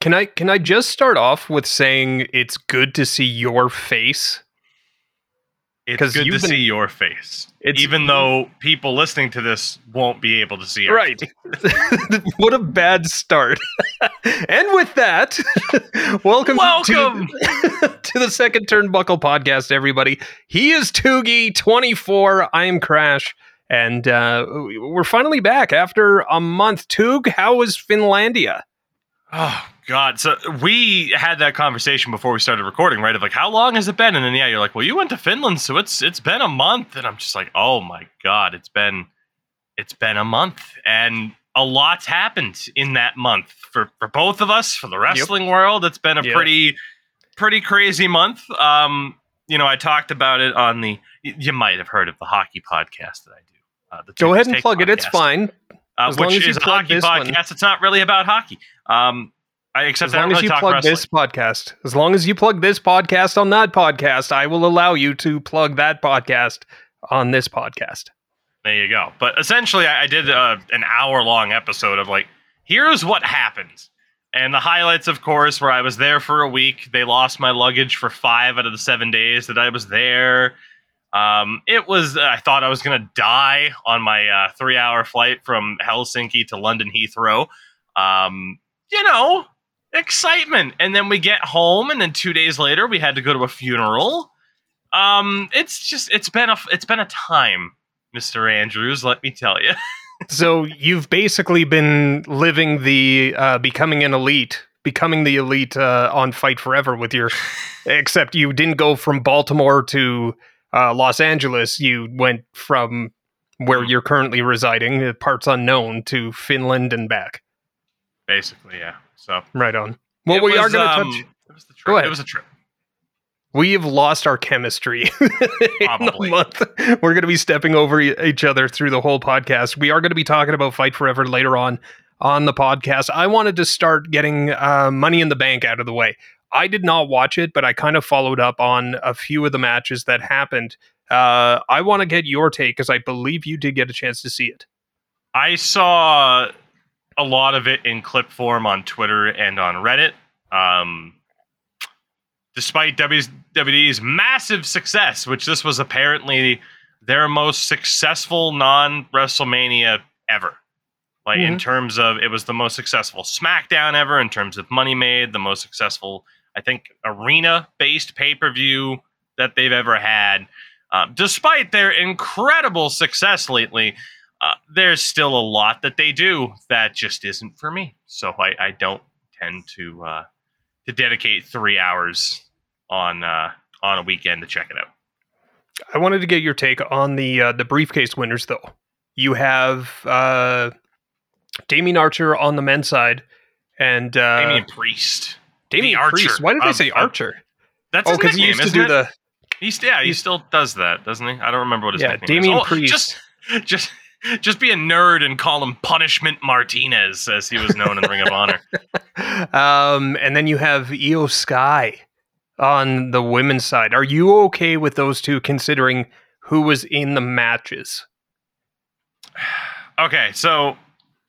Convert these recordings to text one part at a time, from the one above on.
Can I can I just start off with saying it's good to see your face? It's good to been- see your face, even though people listening to this won't be able to see it. Right. what a bad start. and with that, welcome, Welcome. To, to the second turnbuckle podcast, everybody. He is Tougie24. I am Crash. And uh, we're finally back after a month. Toog, how was Finlandia? Oh God! So we had that conversation before we started recording, right? Of like, how long has it been? And then yeah, you're like, well, you went to Finland, so it's it's been a month, and I'm just like, oh my God, it's been it's been a month, and a lot's happened in that month for for both of us, for the wrestling world. It's been a Yep. pretty pretty crazy month. Um, you know, I talked about it on the. You might have heard of the hockey podcast that I do. Uh, the Go ahead and plug it. It's fine. uh, As long which is a hockey this one. podcast. It's not really about hockey. Um, I, except As long as you plug wrestling. this podcast, as long as you plug this podcast on that podcast, I will allow you to plug that podcast on this podcast. There you go. But essentially, I, I did uh, an hour long episode of like, here's what happened. And the highlights, of course, were I was there for a week. They lost my luggage for five out of the seven days that I was there. Um, it was, I thought I was going to die on my uh, three hour flight from Helsinki to London Heathrow. Um, you know, excitement. And then we get home, and then two days later, we had to go to a funeral. Um, it's just, it's been a, it's been a time. Mr. Andrews, let me tell you. So you've basically been living the uh, becoming an elite, becoming the elite uh, on Fight Forever with your, except you didn't go from Baltimore to uh, Los Angeles. You went from where you're currently residing, uh, parts unknown, to Finland and back. Basically, yeah. So Right on. Well, it we are going to um, touch. It was the trip. Go ahead. It was a trip. We have lost our chemistry in Probably. a month. We're going to be stepping over each other through the whole podcast. We are going to be talking about Fight Forever later on on the podcast. I wanted to start getting uh, Money in the Bank out of the way. I did not watch it, but I kind of followed up on a few of the matches that happened. Uh, I want to get your take because I believe you did get a chance to see it. I saw a lot of it in clip form on Twitter and on Reddit. Um, despite WWE's massive success, which this was apparently their most successful non WrestleMania ever. Like in Mhm. terms of it was the most successful SmackDown ever in terms of money made, the most successful, I think, arena based pay per view that they've ever had. Um, despite their incredible success lately, uh, there's still a lot that they do that just isn't for me. So I, I don't tend to uh, to dedicate three hours on uh, on a weekend to check it out. I wanted to get your take on the uh, the briefcase winners, though. You have uh, Damien Archer on the men's side, and uh, Damian Priest. Damien Archer Priest. Why did they of- say of- Archer? That's Oh, because he used to do it? the He's yeah, he still does that, doesn't he? I don't remember what his yeah, nickname Damien is. Oh, Priest. Just just just be a nerd and call him Punishment Martinez, as he was known in Ring of Honor. um, and then you have Iyo Sky on the women's side. Are you okay with those two, considering who was in the matches? Okay, so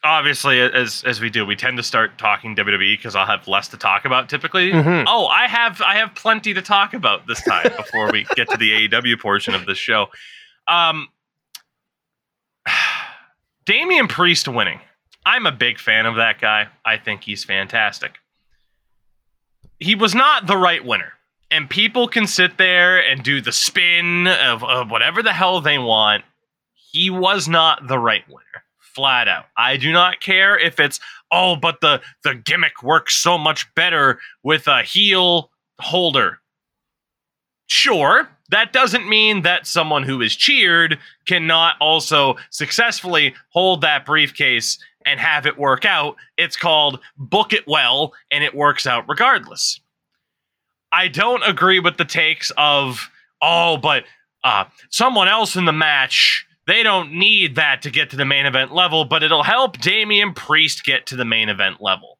obviously, as as we do, we tend to start talking WWE because I'll have less to talk about typically. Mhm. Oh, I have I have plenty to talk about this time before we get to the AEW portion of this show. Um, Damian Priest winning. I'm a big fan of that guy. I think he's fantastic. He was not the right winner. And people can sit there and do the spin of, of whatever the hell they want. He was not the right winner. Flat out. I do not care if it's, oh, but the, the gimmick works so much better with a heel holder. Sure, that doesn't mean that someone who is cheered cannot also successfully hold that briefcase and have it work out. It's called book it well, and it works out regardless. I don't agree with the takes of, oh, but uh, someone else in the match, they don't need that to get to the main event level, but it'll help Damian Priest get to the main event level.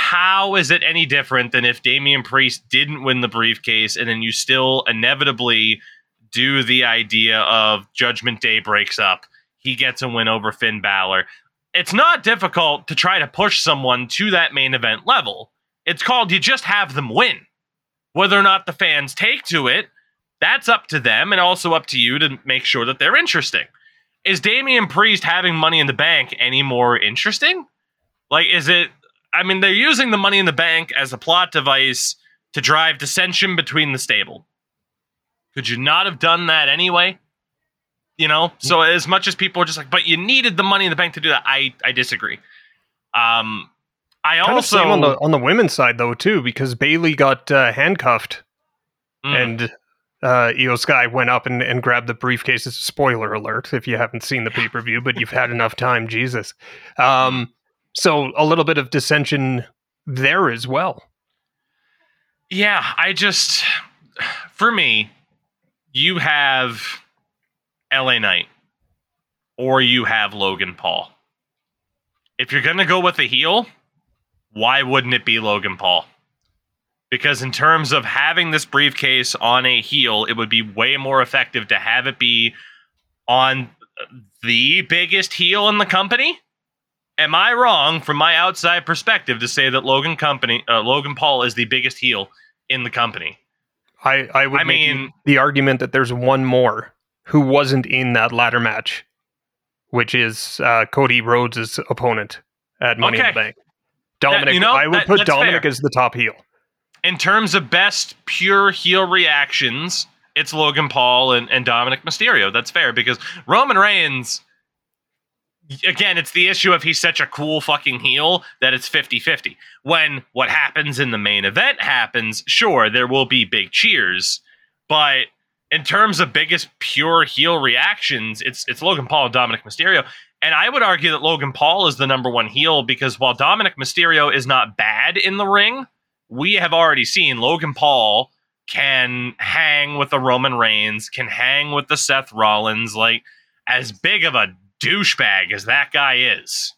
How is it any different than if Damian Priest didn't win the briefcase and then you still inevitably do the idea of Judgment Day breaks up? He gets a win over Finn Balor. it's not difficult to try to push someone to that main event level. It's called you just have them win. Whether or not the fans take to it, that's up to them and also up to you to make sure that they're interesting. Is Damian Priest having money in the bank any more interesting? Like, is it? I mean, they're using the money in the bank as a plot device to drive dissension between the stable. Could you not have done that anyway? You know, so as much as people are just like, but you needed the money in the bank to do that, I I disagree. Um, I Kind also on the on the women's side though too, because Bayley got uh, handcuffed Mm. and uh, Iyo Sky went up and, and grabbed the briefcase. Spoiler alert if you haven't seen the pay per view, but you've had enough time, Jesus. Um, so a little bit of dissension there as well. Yeah, I just for me, you have LA Knight or you have Logan Paul. If you're gonna go with a heel, why wouldn't it be Logan Paul? Because in terms of having this briefcase on a heel, it would be way more effective to have it be on the biggest heel in the company. Am I wrong from my outside perspective to say that Logan company uh, Logan Paul is the biggest heel in the company? I, I would I make mean- the argument that there's one more who wasn't in that ladder match, which is uh, Cody Rhodes' opponent at Money in the Bank. Dominik, you know, I would that- put Dominik fair. as the top heel. in terms of best pure heel reactions, it's Logan Paul and, and Dominik Mysterio. That's fair because Roman Reigns, again, it's the issue of he's such a cool fucking heel that it's 50 50. When what happens in the main event happens, sure, there will be big cheers. But in terms of biggest pure heel reactions, it's it's Logan Paul and Dominik Mysterio. And I would argue that Logan Paul is the number one heel because while Dominik Mysterio is not bad in the ring, we have already seen Logan Paul can hang with the Roman Reigns, can hang with the Seth Rollins, like as big of a douchebag as that guy is.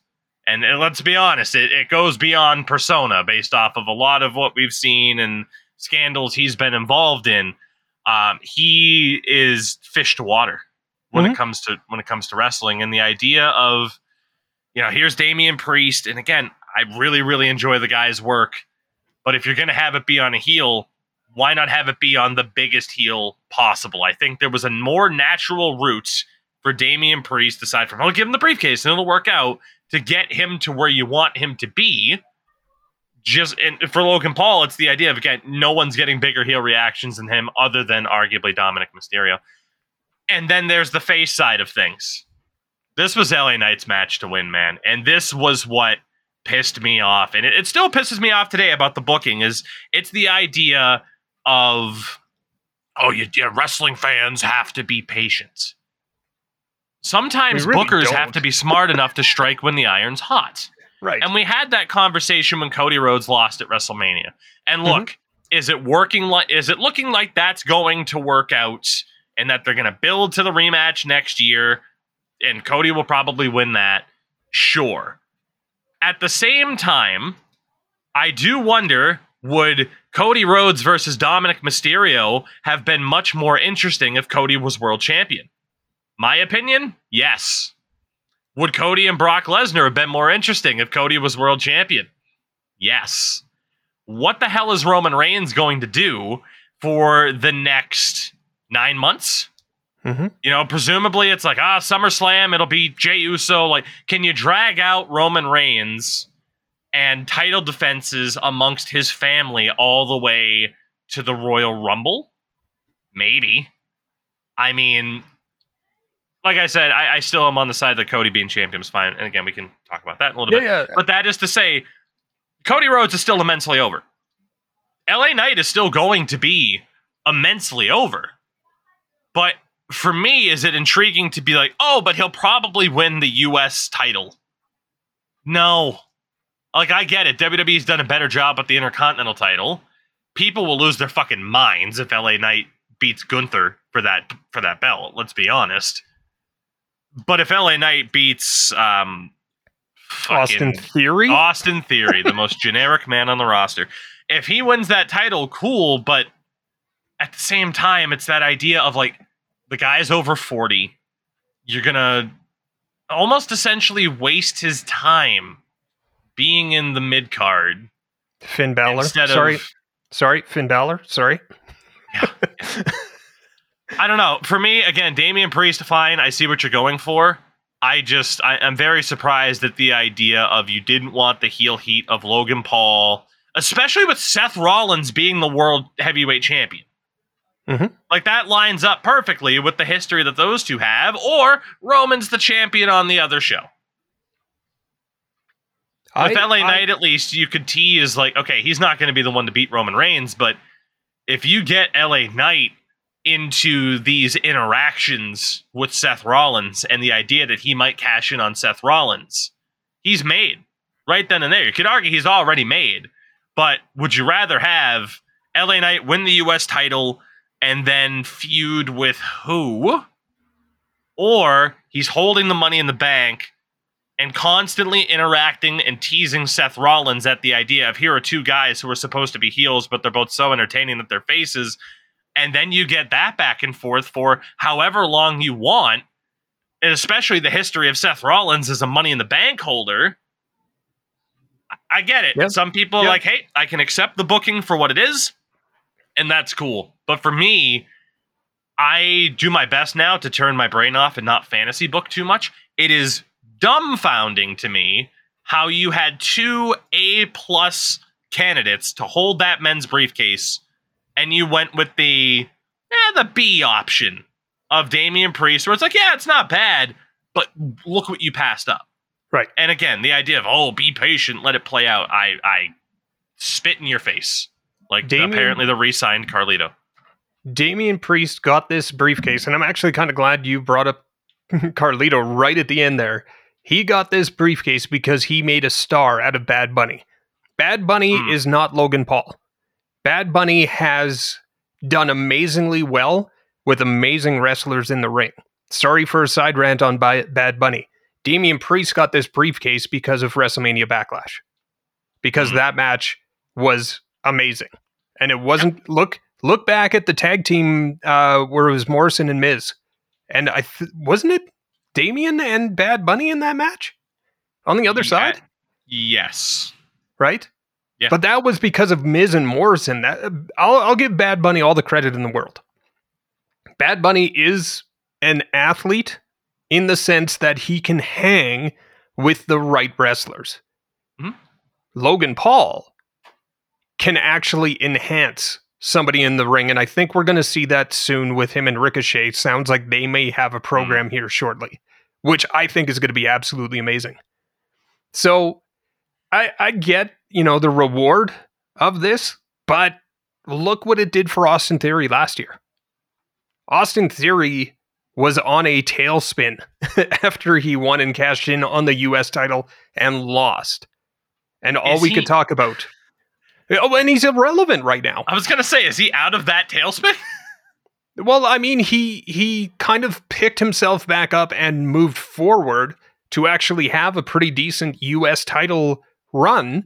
And, and let's be honest, it, it goes beyond persona based off of a lot of what we've seen and scandals he's been involved in. Um, he is fish to water when it comes to when it comes to wrestling, and the idea of you know here's Damian Priest, and again, I really really enjoy the guy's work. But if you're going to have it be on a heel, why not have it be on the biggest heel possible? I think there was a more natural route for Damian Priest, aside from, I'll give him the briefcase and it'll work out, to get him to where you want him to be. Just and for Logan Paul, it's the idea of again, no one's getting bigger heel reactions than him, other than arguably Dominik Mysterio. And then there's the face side of things. This was LA Knight's match to win, man, and this was what pissed me off, and it, it still pisses me off today about the booking. Is it's the idea of oh, you, you wrestling fans have to be patient. Sometimes really bookers have don't. to be smart enough to strike when the iron's hot. Right. And we had that conversation when Cody Rhodes lost at WrestleMania. And mm-hmm. look, is it working like is it looking like that's going to work out and that they're going to build to the rematch next year and Cody will probably win that? Sure. At the same time, I do wonder would Cody Rhodes versus Dominik Mysterio have been much more interesting if Cody was world champion? My opinion, yes. Would Cody and Brock Lesnar have been more interesting if Cody was world champion? Yes. What the hell is Roman Reigns going to do for the next nine months? hmm You know, presumably it's like, ah, SummerSlam, it'll be Jey Uso. Like, can you drag out Roman Reigns and title defenses amongst his family all the way to the Royal Rumble? Maybe. I mean, like I said, I, I still am on the side that Cody being champion is fine. And again, we can talk about that in a little Yeah, bit. yeah. But that is to say, Cody Rhodes is still immensely over. LA Knight is still going to be immensely over. But for me, is it intriguing to be like, oh, but he'll probably win the US title? No. Like, I get it. WWE's done a better job with the Intercontinental title. People will lose their fucking minds if LA Knight beats Gunther for that for that belt. Let's be honest. But if LA Knight beats um, Austin Theory. Austin Theory, the most generic man on the roster. If he wins that title, cool, but at the same time, it's that idea of like the guy's over 40. You're gonna almost essentially waste his time being in the mid card Finn Balor. Sorry, of sorry, Finn Balor. Sorry. I don't know. For me, again, Damian Priest, fine. I see what you're going for. I just, I, I'm very surprised at the idea of you didn't want the heel heat of Logan Paul, especially with Seth Rollins being the world heavyweight champion. Mhm. Like that lines up perfectly with the history that those two have, or Roman's the champion on the other show. With I- LA I- Knight, at least you could tease like, okay, he's not going to be the one to beat Roman Reigns, but if you get LA Knight into these interactions with Seth Rollins and the idea that he might cash in on Seth Rollins, he's made right then and there. You could argue he's already made, but would you rather have LA Knight win the US title and then feud with who? Or he's holding the money in the bank and constantly interacting and teasing Seth Rollins at the idea of here are two guys who are supposed to be heels, but they're both so entertaining that their faces. And then you get that back and forth for however long you want, and especially the history of Seth Rollins as a money in the bank holder. I- get it. Some people are like, hey, I can accept the booking for what it is, and that's cool. But for me, I do my best now to turn my brain off and not fantasy book too much. It is dumbfounding to me how you had two A plus candidates to hold that men's briefcase, and you went with the eh, the B option of Damian Priest, where it's like, yeah, it's not bad, but look what you passed up. Right. And again, the idea of oh, be patient, let it play out. I I spit in your face. Like Damian- apparently the re-signed Carlito. Damian Priest got this briefcase, and I'm actually kind of glad you brought up Carlito right at the end there. He got this briefcase because he made a star out of Bad Bunny. Bad Bunny Hmm. is not Logan Paul. Bad Bunny has done amazingly well with amazing wrestlers in the ring. Sorry for a side rant on Bad Bunny. Damian Priest got this briefcase because of WrestleMania Backlash. Because Hmm. that match was amazing. And it wasn't look look back at the tag team uh, where it was Morrison and Miz, and I th- wasn't it Damian and Bad Bunny in that match on the other Yeah. side, Yes. right? Yeah. But that was because of Miz and Morrison. That I'll, I'll give Bad Bunny all the credit in the world. Bad Bunny is an athlete in the sense that he can hang with the right wrestlers. Mhm. Logan Paul can actually enhance somebody in the ring, and I think we're going to see that soon with him and Ricochet. Sounds like they may have a program here shortly, which I think is going to be absolutely amazing. So I I get, you know, the reward of this, but look what it did for Austin Theory last year. Austin Theory was on a tailspin after he won and cashed in on the US title and lost. And all Is we he- could talk about. Oh, and he's irrelevant right now. I was gonna say, is he out of that tailspin? Well, I mean, he he kind of picked himself back up and moved forward to actually have a pretty decent US title run,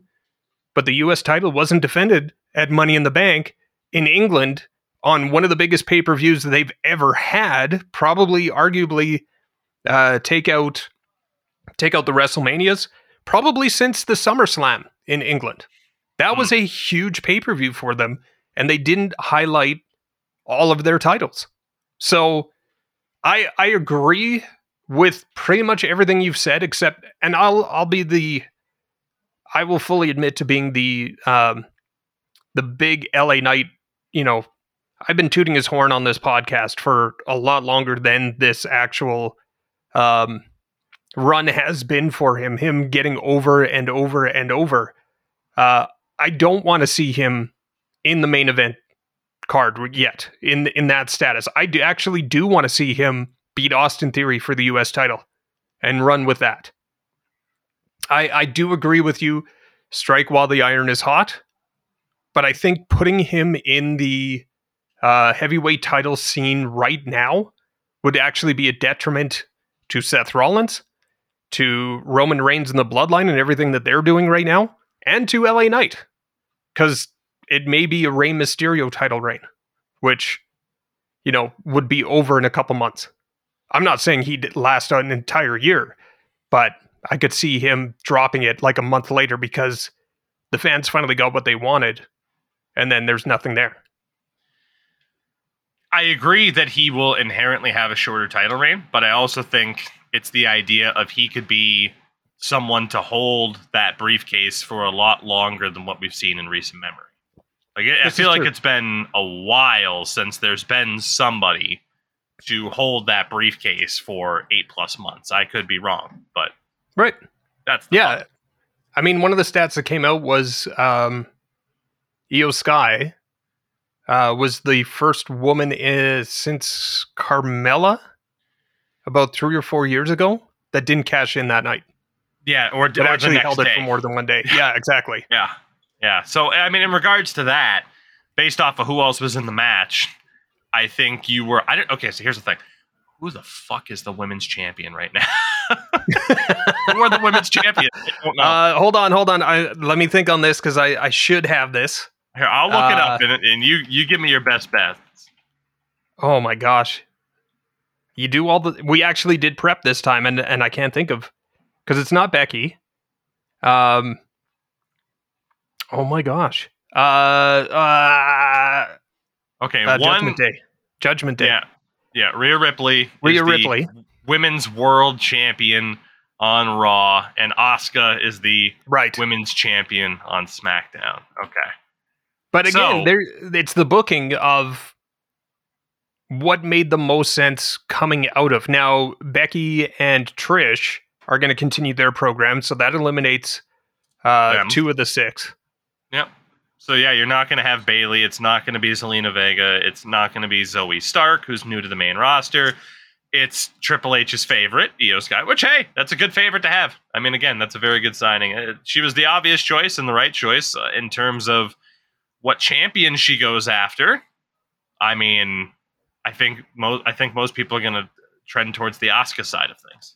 but the US title wasn't defended at Money in the Bank in England on one of the biggest pay-per-views that they've ever had, probably arguably uh take out take out the WrestleManias, probably since the SummerSlam in England. That was a huge pay-per-view for them and they didn't highlight all of their titles. So I I agree with pretty much everything you've said except and I'll I'll be the I will fully admit to being the um the big LA Knight, you know, I've been tooting his horn on this podcast for a lot longer than this actual um run has been for him him getting over and over and over. Uh I don't want to see him in the main event card yet in in that status. I do actually do want to see him beat Austin Theory for the US title and run with that. I I do agree with you strike while the iron is hot, but I think putting him in the uh, heavyweight title scene right now would actually be a detriment to Seth Rollins, to Roman Reigns and the Bloodline and everything that they're doing right now, and to LA Knight. Because it may be a Rey Mysterio title reign, which, you know, would be over in a couple months. I'm not saying he'd last an entire year, but I could see him dropping it like a month later because the fans finally got what they wanted, and then there's nothing there. I agree that he will inherently have a shorter title reign, but I also think it's the idea of he could be someone to hold that briefcase for a lot longer than what we've seen in recent memory. Like I This feel like it's been a while since there's been somebody to hold that briefcase for eight plus months. I could be wrong, but Right. that's the Yeah. I mean, one of the stats that came out was um, Iyo Sky uh, was the first woman is, since Carmella about three or four years ago that didn't cash in that night. yeah, or, That or actually held it for more than one day. Yeah, exactly. Yeah. Yeah. So, I mean, in regards to that, based off of who else was in the match, I think you were. I don't. Okay, so here's the thing. Who the fuck is the women's champion right now? who are the women's champion? I don't know. Uh, hold on, hold on. I, let me think on this because I, I should have this. Here, I'll look it up uh, and, and you you give me your best bets. Oh my gosh. You do all the we actually did prep this time and and I can't think of cuz it's not Becky. Um Oh my gosh. Uh uh, Okay, uh one. Judgment Day. Judgment Day. Yeah. Yeah. Rhea Ripley. is Rhea the Ripley. Women's world champion on Raw, and Asuka is the Right. women's champion on SmackDown. Okay. But again, So- there it's the booking of what made the most sense coming out of. Now, Becky and Trish are going to continue their program, so that eliminates uh, Them. two of the six. Yep. So yeah, you're not going to have Bayley. It's not going to be Zelina Vega. It's not going to be Zoey Stark, who's new to the main roster. It's Triple H's favorite, Iyo Sky. Which hey, that's a good favorite to have. I mean, again, that's a very good signing. Uh, She was the obvious choice and the right choice uh, in terms of what champion she goes after. I mean, I think most I think most people are going to trend towards the Asuka side of things.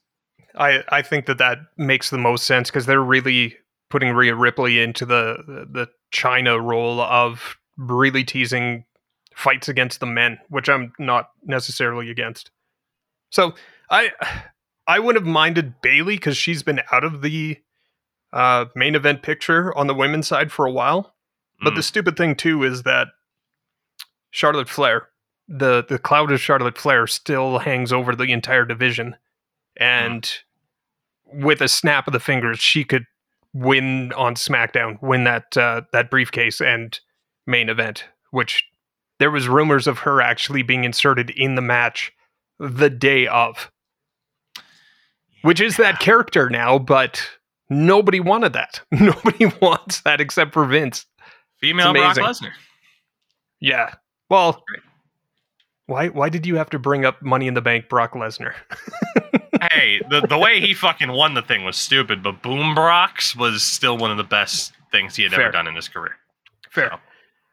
I, I think that that makes the most sense because they're really putting Rhea Ripley into the the Chyna role of really teasing fights against the men, which I'm not necessarily against. So I I wouldn't have minded Bayley because she's been out of the uh, main event picture on the women's side for a while. But Mm. the stupid thing too is that Charlotte Flair, the the cloud of Charlotte Flair, still hangs over the entire division, and with a snap of the fingers, she could win on SmackDown, win that uh, that briefcase and main event. Which there was rumors of her actually being inserted in the match the day of, which is that character now, but. Nobody wanted that. Nobody wants that except for Vince. female Brock. Lesnar. Yeah. Well, why why did you have to bring up Money in the Bank Brock Lesnar? hey, the the way he fucking won the thing was stupid, but Boom Brox was still one of the best things he had Fair. ever done in his career. Fair.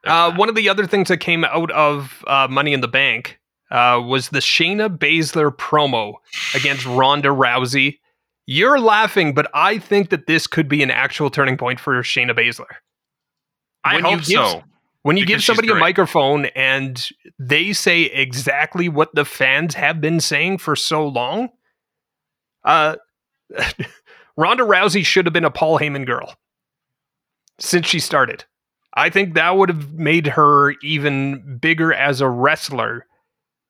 So, Uh, one of the other things that came out of uh, Money in the Bank uh, was the Shayna Baszler promo against Ronda Rousey. You're laughing, but I think that this could be an actual turning point for Shayna Baszler. I when you hope give- so. When you give somebody a microphone and they say exactly what the fans have been saying for so long, uh, Ronda Rousey should have been a Paul Heyman girl since she started. I think that would have made her even bigger as a wrestler,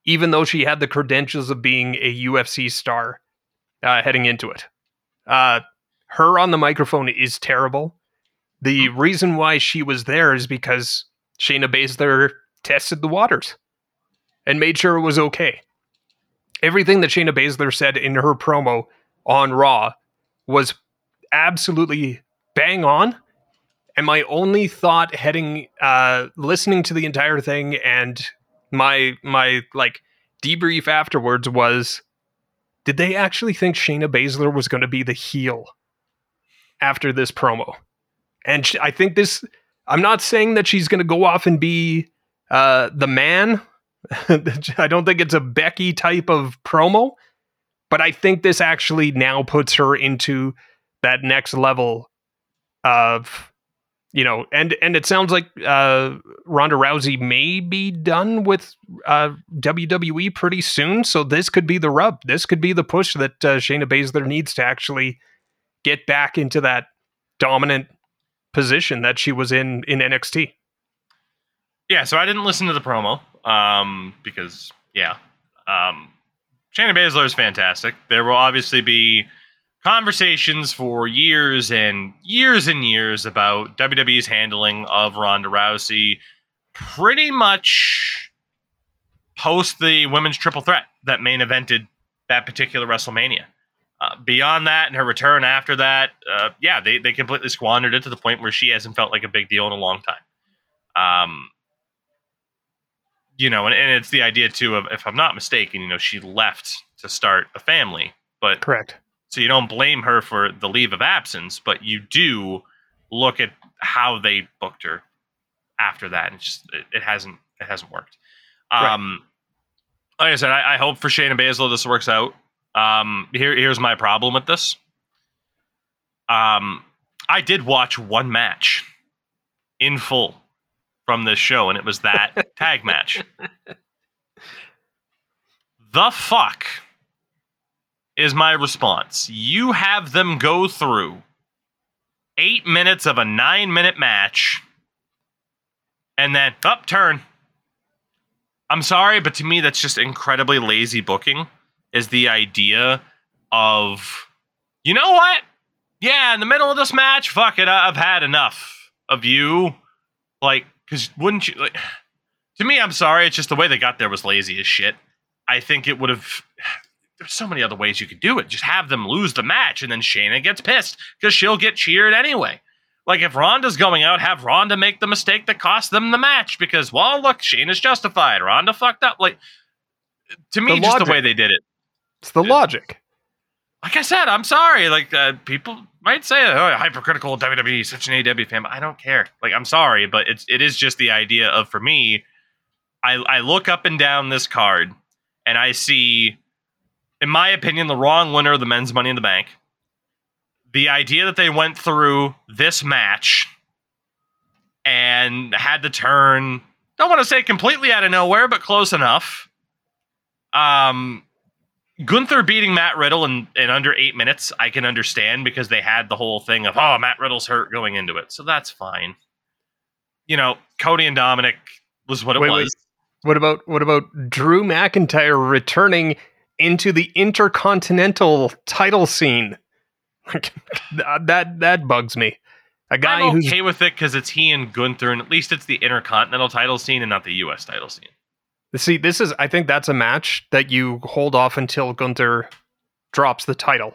even though she had the credentials of being a UFC star uh, heading into it. Uh, her on the microphone is terrible. The reason why she was there is because Shayna Baszler tested the waters and made sure it was okay. Everything that Shayna Baszler said in her promo on Raw was absolutely bang on. And my only thought heading uh listening to the entire thing and my my like debrief afterwards was did they actually think Shayna Baszler was going to be the heel after this promo? And I think this I'm not saying that she's going to go off and be uh the man. I don't think it's a Becky type of promo, but I think this actually now puts her into that next level of you know, and and it sounds like uh, Ronda Rousey may be done with uh, WWE pretty soon. So this could be the rub. This could be the push that uh, Shayna Baszler needs to actually get back into that dominant position that she was in in NXT. Yeah, so I didn't listen to the promo um, because yeah, um, Shayna Baszler is fantastic. There will obviously be conversations for years and years and years about WWE's handling of Ronda Rousey, pretty much post the women's triple threat that main evented that particular WrestleMania. Uh, beyond that and her return after that, uh, yeah, they, they completely squandered it to the point where she hasn't felt like a big deal in a long time. Um, you know, and, and it's the idea too of, if I'm not mistaken, you know, she left to start a family, but correct. So you don't blame her for the leave of absence, but you do look at how they booked her after that, and it just it, it hasn't it hasn't worked. Um, right. like I said, I, I, hope for Shayna Baszler this works out. Um, here here's my problem with this. Um, I did watch one match in full from this show, and it was that tag match. The fuck is my response. You have them go through eight minutes of a nine minute match and then upturn. I'm sorry, but to me, that's just incredibly lazy booking. Is the idea of, you know what? Yeah, in the middle of this match, fuck it, I've had enough of you. Like, because wouldn't you? Like, to me, I'm sorry, it's just the way they got there was lazy as shit. I think it would have there's so many other ways you could do it. Just have them lose the match and then Shayna gets pissed because she'll get cheered anyway. Like if Ronda's going out, have Ronda make the mistake that cost them the match because, well, look, Shayna's justified. Ronda fucked up. Like to me, the just the way they did it. It's the it, logic. Like I said, I'm sorry. Like uh, people might say, "Oh, hypercritical WWE, such an AEW fan," but I don't care. Like I'm sorry, but it's it is just the idea of for me. I I look up and down this card and I see in my opinion, the wrong winner of the men's Money in the Bank. The idea that they went through this match and had to turn, don't want to say completely out of nowhere, but close enough. Um, Gunther beating Matt Riddle in, in under eight minutes, I can understand because they had the whole thing of, oh, Matt Riddle's hurt going into it. So that's fine. You know, Cody and Dominik was what it wait, was. Wait. What about what about Drew McIntyre returning into the intercontinental title scene. that that bugs me. A guy I'm okay with it because it's he and Gunther, and at least it's the intercontinental title scene and not the U.S. title scene. See, this is I think that's a match that you hold off until Gunther drops the title,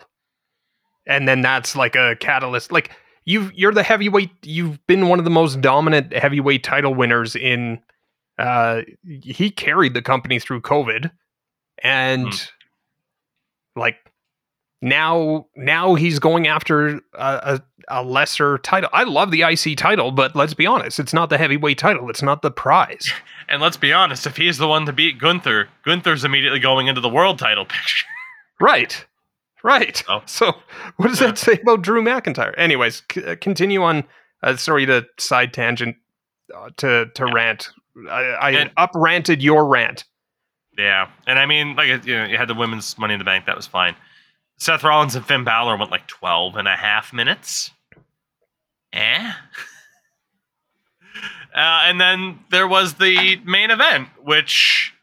and then that's like a catalyst. Like you, you're the heavyweight. You've been one of the most dominant heavyweight title winners in. Uh, he carried the company through COVID and mm. like now now he's going after a, a, a, lesser title. I love the ic title but let's be honest it's not the heavyweight title. It's not the prize. And let's be honest if he's the one to beat gunther gunther's immediately going into the world title picture. Right. Right. Oh. so what does that say about drew mcintyre? Anyways c- uh, continue on. Uh, sorry to side tangent uh, to to yeah. rant. I, I and, up ranted your rant. Yeah, and I mean, like you know, you had the women's Money in the Bank, that was fine. Seth Rollins and Finn Balor went like 12 and a half minutes. Eh? Uh, and then there was the main event, which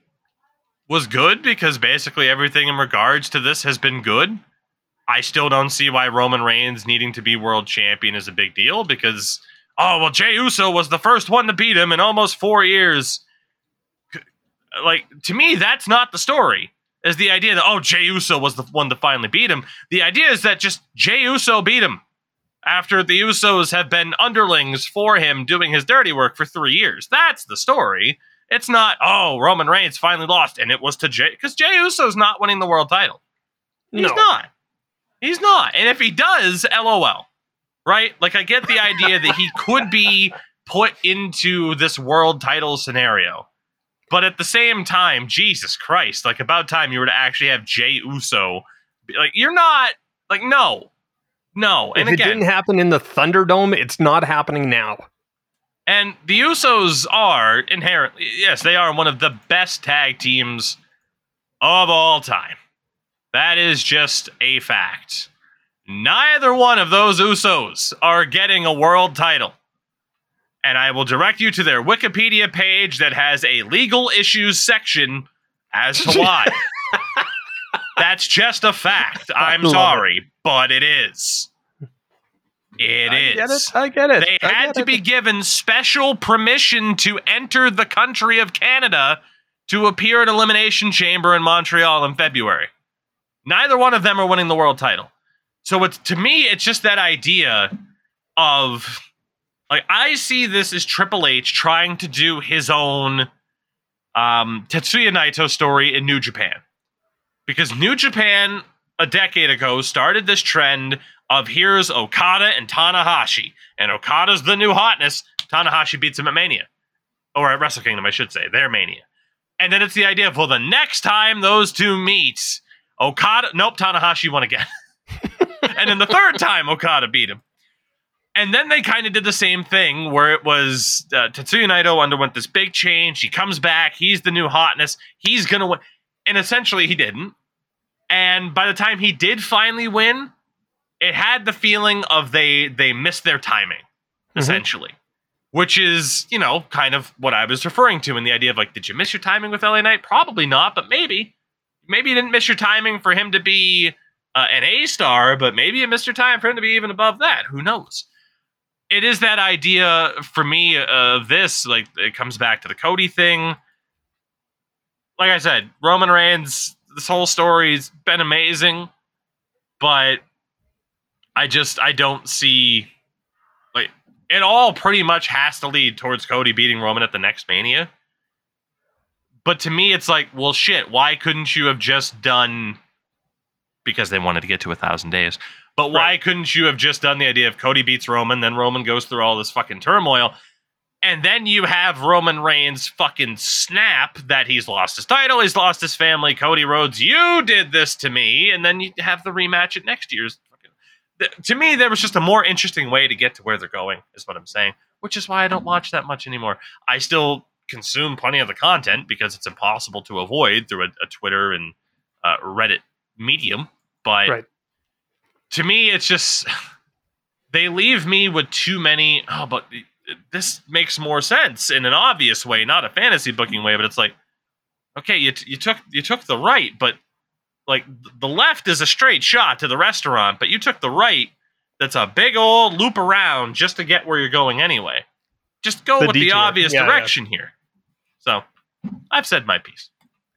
was good because basically everything in regards to this has been good. I still don't see why Roman Reigns needing to be world champion is a big deal because, oh, well, Jey Uso was the first one to beat him in almost four years like to me, that's not the story. Is the idea that oh Jey Uso was the one to finally beat him? The idea is that just Jey Uso beat him after the Usos have been underlings for him doing his dirty work for three years. That's the story. It's not oh Roman Reigns finally lost and it was to Jey because Jey Uso's not winning the world title. He's no. not. He's not. And if he does, LOL. Right? Like I get the idea that he could be put into this world title scenario. But at the same time, Jesus Christ, like about time you were to actually have Jey Uso. Like you're not like no. No, and if again, it didn't happen in the Thunderdome, it's not happening now. And the Usos are inherently, yes, they are one of the best tag teams of all time. That is just a fact. Neither one of those Usos are getting a world title. And I will direct you to their Wikipedia page that has a legal issues section as to why. That's just a fact. I'm love it. sorry, but it is. It I is. get it. I get it. They I had to it. be given special permission to enter the country of Canada to appear at Elimination Chamber in Montreal in February. Neither one of them are winning the world title. So it's to me, it's just that idea of like I see this as Triple H trying to do his own um, Tetsuya Naito story in New Japan. Because New Japan a decade ago started this trend of here's Okada and Tanahashi, and Okada's the new hotness. Tanahashi beats him at Mania, or at Wrestle Kingdom, I should say, their Mania. And then it's the idea of well, the next time those two meet, Okada, nope, Tanahashi won again. and then the third time, Okada beat him. And then they kind of did the same thing where it was uh, Tetsuya Naito underwent this big change. He comes back. He's the new hotness. He's going to win. And essentially, he didn't. And by the time he did finally win, it had the feeling of they they missed their timing, Mhm. essentially. Which is, you know, kind of what I was referring to in the idea of like, did you miss your timing with LA Knight? Probably not, but maybe. Maybe you didn't miss your timing for him to be uh, an A star, but maybe you missed your time for him to be even above that. Who knows? It is that idea for me of this, like it comes back to the Cody thing. Like I said, Roman Reigns, this whole story's been amazing, but I just I don't see like it all pretty much has to lead towards Cody beating Roman at the next Mania. But to me, it's like, well, shit. Why couldn't you have just done? Because they wanted to get to a thousand days. But why couldn't you have just done the idea of Cody beats Roman, then Roman goes through all this fucking turmoil, and then you have Roman Reigns fucking snap that he's lost his title, he's lost his family. Cody Rhodes, you did this to me, and then you have the rematch at next year's. To me, there was just a more interesting way to get to where they're going, is what I'm saying. Which is why I don't watch that much anymore. I still consume plenty of the content because it's impossible to avoid through a, a Twitter and uh, Reddit medium. But Right. To me, it's just they leave me with too many. Oh, but this makes more sense in an obvious way, not a fantasy booking way. But it's like, okay, you, t- you took you took the right, but like the left is a straight shot to the restaurant, but you took the right. That's a big old loop around just to get where you're going anyway. Just go The with the obvious Yeah, yeah. direction here. So, I've said my piece.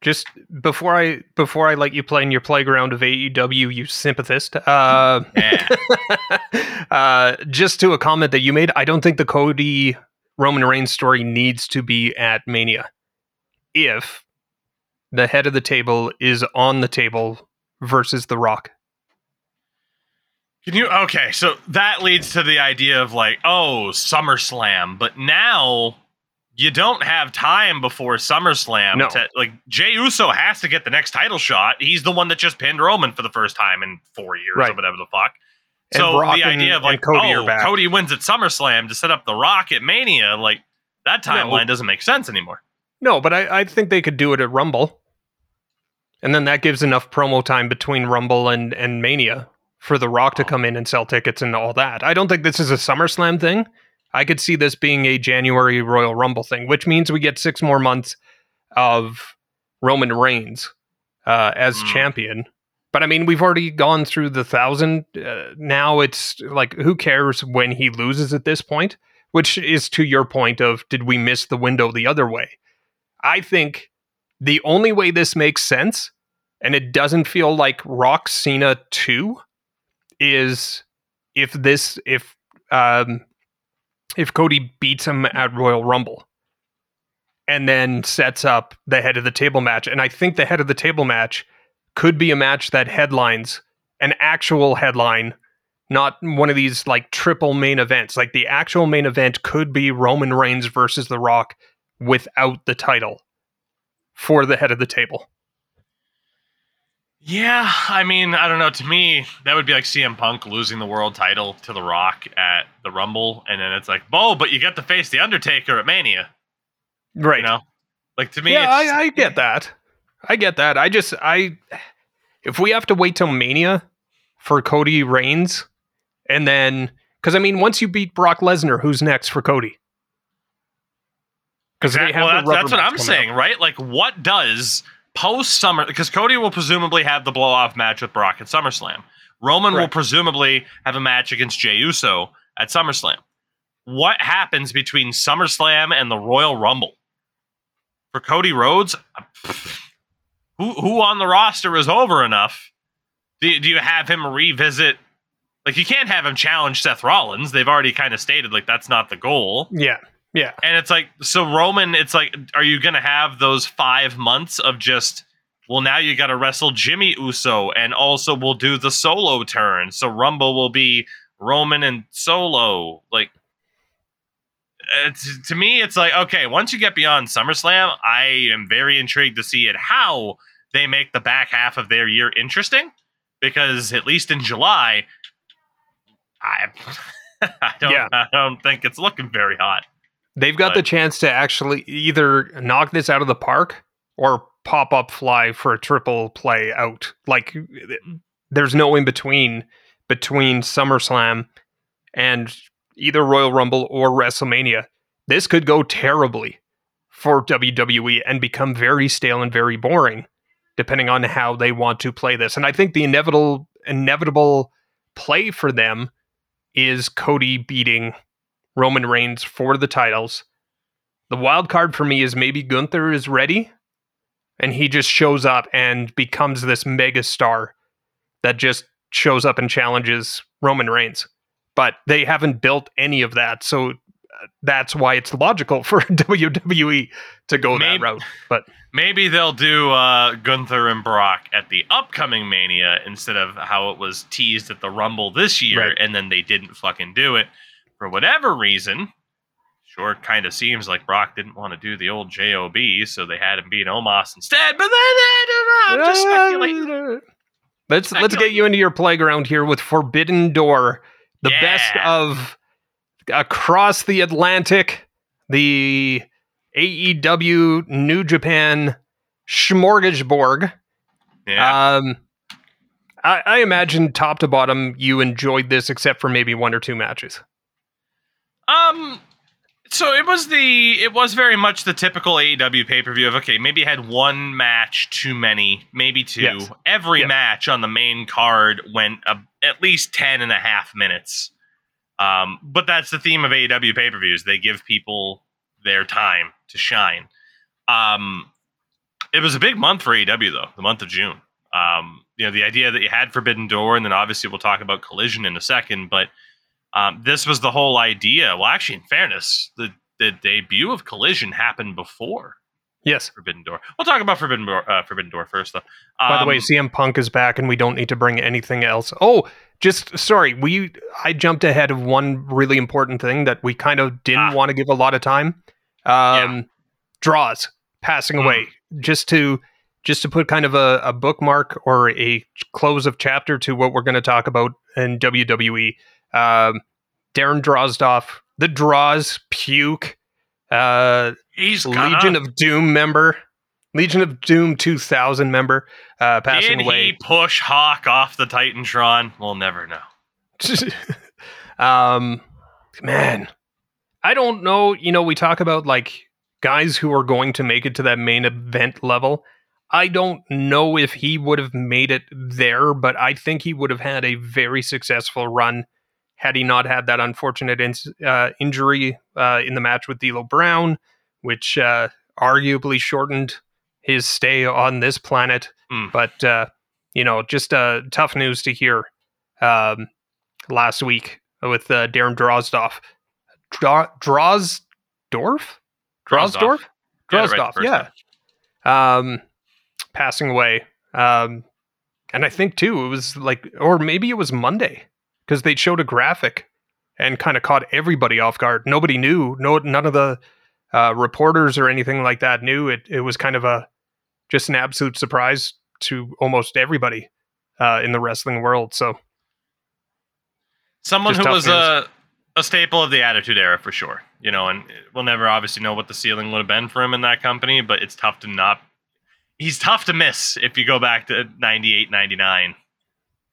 Just before I before I let you play in your playground of AEW, you sympathist. Uh, Yeah. uh, just to a comment that you made, I don't think the Cody Roman Reigns story needs to be at Mania. If the head of the table is on the table versus The Rock. Can you okay? So that leads to the idea of like, oh, SummerSlam, but now you don't have time before SummerSlam. No. To, like Jey Uso has to get the next title shot. He's the one that just pinned Roman for the first time in four years Right. or whatever the fuck. And So Brock the idea and- of like, Cody oh. Cody wins at SummerSlam to set up the Rock at Mania, like that timeline doesn't make sense anymore. No, but I, I think they could do it at Rumble. And then that gives enough promo time between Rumble and, and Mania for The Rock to oh. come in and sell tickets and all that. I don't think this is a SummerSlam thing. I could see this being a January Royal Rumble thing, which means we get six more months of Roman Reigns uh, as Mm. champion. But I mean, we've already gone through the thousand. Uh, now it's like, who cares when he loses at this point? Which is to your point of, did we miss the window the other way? I think the only way this makes sense, and it doesn't feel like Rock Cena 2, is if this if um if Cody beats him at Royal Rumble and then sets up the head of the table match. And I think the head of the table match could be a match that headlines an actual headline, not one of these like triple main events. Like the actual main event could be Roman Reigns versus The Rock without the title for the head of the table. Yeah, I mean, I don't know. To me, that would be like CM Punk losing the world title to The Rock at the Rumble, and then it's like, "Bo, but you get to face the Undertaker at Mania." Right. You know, like to me, yeah, it's, I, I get that. I get that. I just I if we have to wait till Mania for Cody Reigns, and then because I mean, once you beat Brock Lesnar, who's next for Cody? Because Exact- well, that's, that's what I'm saying, right? Like, what does post Summer? Because Cody will presumably have the blow off match with Brock at SummerSlam. Roman will presumably have a match against Jey Uso at SummerSlam. What happens between SummerSlam and the Royal Rumble for Cody Rhodes? Who who on the roster is over enough? Do, you- do you have him revisit? Like, you can't have him challenge Seth Rollins. They've already kind of stated like that's not the goal. Yeah, yeah, And it's like, so Roman, it's like, are you going to have those five months of just, well, now you got to wrestle Jimmy Uso and also we'll do the solo turn. So Rumble will be Roman and solo. Like, it's, to me, it's like, okay, once you get beyond SummerSlam, I am very intrigued to see it how they make the back half of their year interesting because at least in July, I, I don't, Yeah. I don't think it's looking very hot. They've got the chance to actually either knock this out of the park or pop up fly for a triple play out. Like, there's no in between between SummerSlam and either Royal Rumble or WrestleMania. This could go terribly for WWE and become very stale and very boring, depending on how they want to play this. And I think the inevitable inevitable play for them is Cody beating Roman Reigns for the titles. The wild card for me is maybe Gunther is ready and he just shows up and becomes this mega star that just shows up and challenges Roman Reigns. But they haven't built any of that, so uh, that's why it's logical for WWE to go that route. But Maybe they'll do uh, Gunther and Brock at the upcoming Mania instead of how it was teased at the Rumble this year, Right. and then they didn't fucking do it for whatever reason. Sure, it kind of seems like Brock didn't want to do the old JOB, so they had him beat Omos instead. But then I don't know. I'm just speculating. Let's let's get you into your playground here with Forbidden Door, the Yeah. best of across the Atlantic, the AEW New Japan smorgasbord. Yeah. Um, I, I imagine top to bottom you enjoyed this, except for maybe one or two matches. Um. So it was the it was very much the typical AEW pay per view of okay maybe had one match too many maybe two Yes. every Yes. match on the main card went at least 10 and a half minutes um but that's the theme of AEW pay per views they give people their time to shine um it was a big month for AEW though the month of June um you know the idea that you had Forbidden Door and then obviously we'll talk about Collision in a second but um, this was the whole idea. Well, actually, in fairness, the, the debut of Collision happened before Yes. Forbidden Door. We'll talk about Forbidden Door, uh, Forbidden Door first, though. By the way, Um, CM Punk is back, and we don't need to bring anything else. Oh, just sorry, we I jumped ahead of one really important thing that we kind of didn't Ah. want to give a lot of time. Um, Droz passing Hmm. away, just to just to put kind of a, a bookmark or a close of chapter to what we're going to talk about in WWE. Um, Darren Drozdov, the Droz, puke. Uh, he's Legion of Doom member, Legion of Doom 2000 member, uh, passing Did away. he push Hawk off the Titantron? We'll never know. um, man, I don't know. You know, we talk about like guys who are going to make it to that main event level. I don't know if he would have made it there, but I think he would have had a very successful run had he not had that unfortunate ins uh, injury uh, in the match with D'Lo Brown, which uh, arguably shortened his stay on this planet. Hmm. But uh, you know, just uh, tough news to hear um, last week with uh, Darren Drozdov. Drosdorf? Drosdorf? Got it right the Drozdoff, first yeah. Um, passing away. Um, and I think too, it was like, or maybe it was Monday because they showed a graphic and kind of caught everybody off guard. Nobody knew. No, none of the uh, reporters or anything like that knew. It it was kind of a just an absolute surprise to almost everybody uh, in the wrestling world. So Someone who was a a staple of the Attitude Era for sure. You know, and we'll never obviously know what the ceiling would have been for him in that company, but it's tough to not. He's tough to miss if you go back to 98, 99,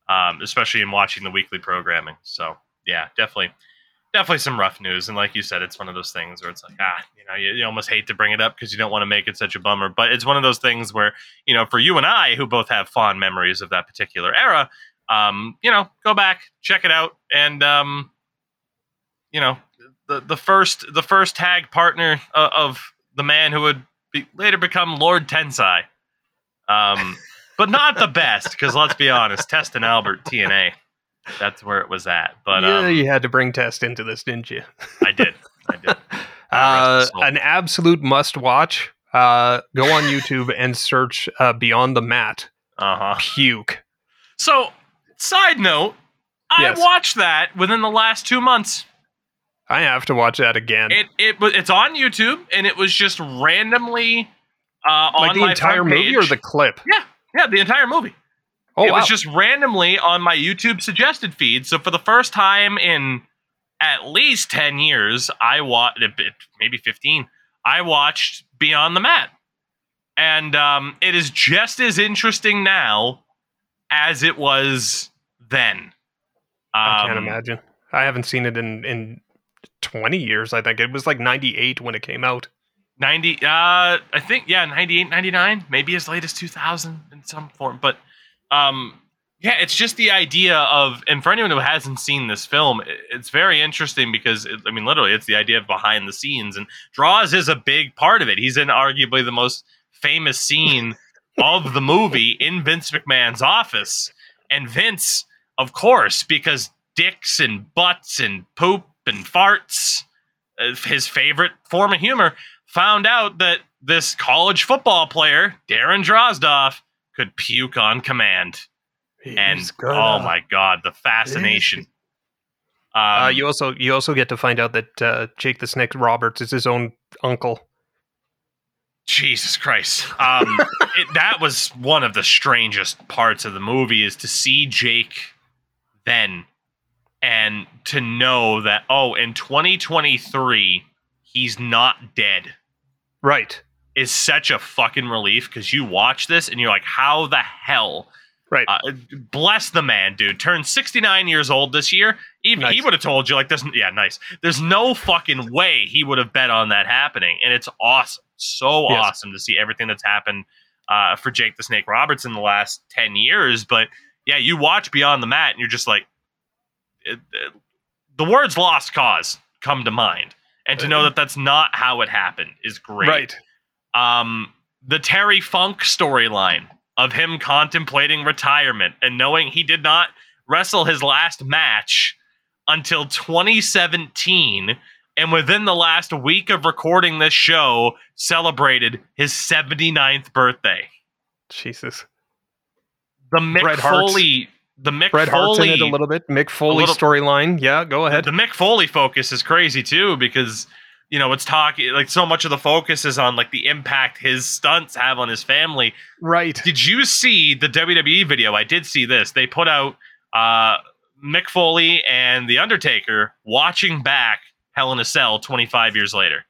um, especially in watching the weekly programming. So yeah, definitely, definitely some rough news. And like you said, it's one of those things where it's like, ah, you know, you, you almost hate to bring it up because you don't want to make it such a bummer. But it's one of those things where you know, for you and I, who both have fond memories of that particular era, um, you know, go back, check it out, and um, you know, the the first the first tag partner uh, of the man who would be, later become Lord Tensai. Um, but not the best because let's be honest, Test and Albert TNA, that's where it was at. But yeah, um, you had to bring Test into this, didn't you? I did, I did. Uh, rest his soul. an absolute must watch. Uh, go on YouTube and search uh, Beyond the Mat. Uh huh. Puke. So, side note, I Yes. watched that within the last two months. I have to watch that again. It it it's on YouTube and it was just randomly uh, on like the my entire movie or the clip? yeah the entire movie. Oh, it wow. was just randomly on my YouTube suggested feed. So for the first time in at least 10 years, I watched, maybe 15, I watched Beyond the Mat. And um, it is just as interesting now as it was then. I can't Um, imagine. I haven't seen it in in 20 years. I think it was like 98 when it came out. 90 uh i think yeah 98 99 maybe as late as 2000 in some form but um yeah it's just the idea of and for anyone who hasn't seen this film it's very interesting because it, i mean literally it's the idea of behind the scenes and Droz is a big part of it. He's in arguably the most famous scene of the movie in vince mcmahon's office. And vince of course because dicks and butts and poop and farts uh, his favorite form of humor found out that this college football player, Darren Drozdov, could puke on command. And He's oh gonna- my god, the fascination. Um, Uh, you also you also get to find out that uh, Jake the Snake Roberts is his own uncle. Jesus Christ. Um, it, that was one of the strangest parts of the movie is to see Jake then and to know that, oh, in 2023, he's not dead. Right. is such a fucking relief because you watch this and you're like, how the hell? Right. Uh, bless the man, dude. Turned 69 years old this year. Even he would have told you, like, this. Yeah, nice. There's no fucking way he would have bet on that happening, and it's awesome, so Yes. awesome to see everything that's happened uh, for Jake the Snake Roberts in the last 10 years. But yeah, you watch Beyond the Mat, and you're just like, it, it- the words "lost cause" come to mind, and to know that that's not how it happened is great Right. um, the Terry Funk storyline of him contemplating retirement and knowing he did not wrestle his last match until 2017 and within the last week of recording this show celebrated his 79th birthday. Jesus. The Mick. Foley the Mick Bret Hart's in Foley it a little bit. Mick Foley storyline. Yeah, go ahead. The Mick Foley focus is crazy too because you know it's talking like so much of the focus is on like the impact his stunts have on his family Right. Did you see the WWE video? I did see this. They put out uh, Mick Foley and The Undertaker watching back Hell in a Cell 25 years later.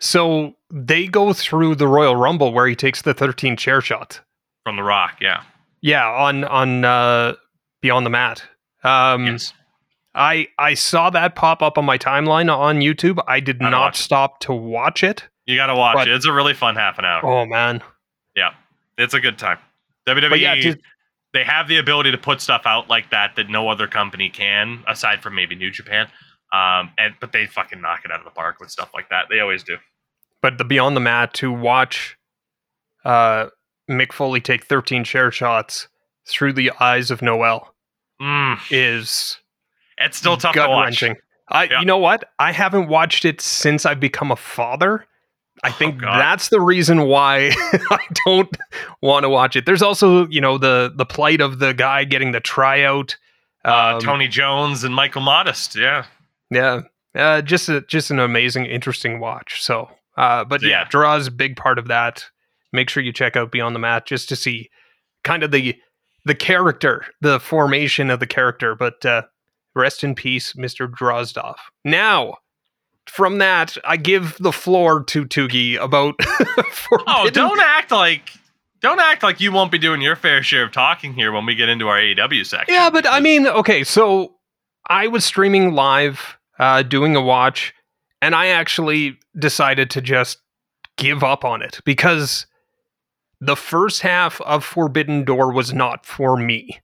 So they go through the Royal Rumble where he takes the 13 chair shot. From The Rock, yeah. Yeah, on on uh, Beyond the Mat. Um, yes. I I saw that pop up on my timeline on YouTube. I did Gotta not watch stop to watch it. You got to watch but- it. It's a really fun half an hour. Oh man. Yeah, it's a good time. WWE, But yeah, they have the ability to put stuff out like that that no other company can, aside from maybe New Japan. Um, and but they fucking knock it out of the park with stuff like that. They always do. but the Beyond the Mat to watch uh, Mick Foley take 13 chair shots through the eyes of Noelle Mm, is it's still tough to watch. wrenching. I, Yeah. you know what? I haven't watched it since I've become a father. I Oh, think God. that's the reason why I don't want to watch it. There's also, you know, the the plight of the guy getting the tryout. Uh, Um, Tony Jones and Michael Modest, yeah. Yeah, uh, just a, just an amazing, interesting watch. So, uh, but yeah, Yeah. Droz a big part of that. Make sure you check out Beyond the Mat just to see kind of the the character, the formation of the character. But uh, rest in peace, Mr. Drozdov. Now, from that, I give the floor to Tougie about. oh, don't act like don't act like you won't be doing your fair share of talking here when we get into our AEW section. Yeah, but I mean, okay, so I was streaming live, uh, doing a watch, and I actually decided to just give up on it because the first half of Forbidden Door was not for me.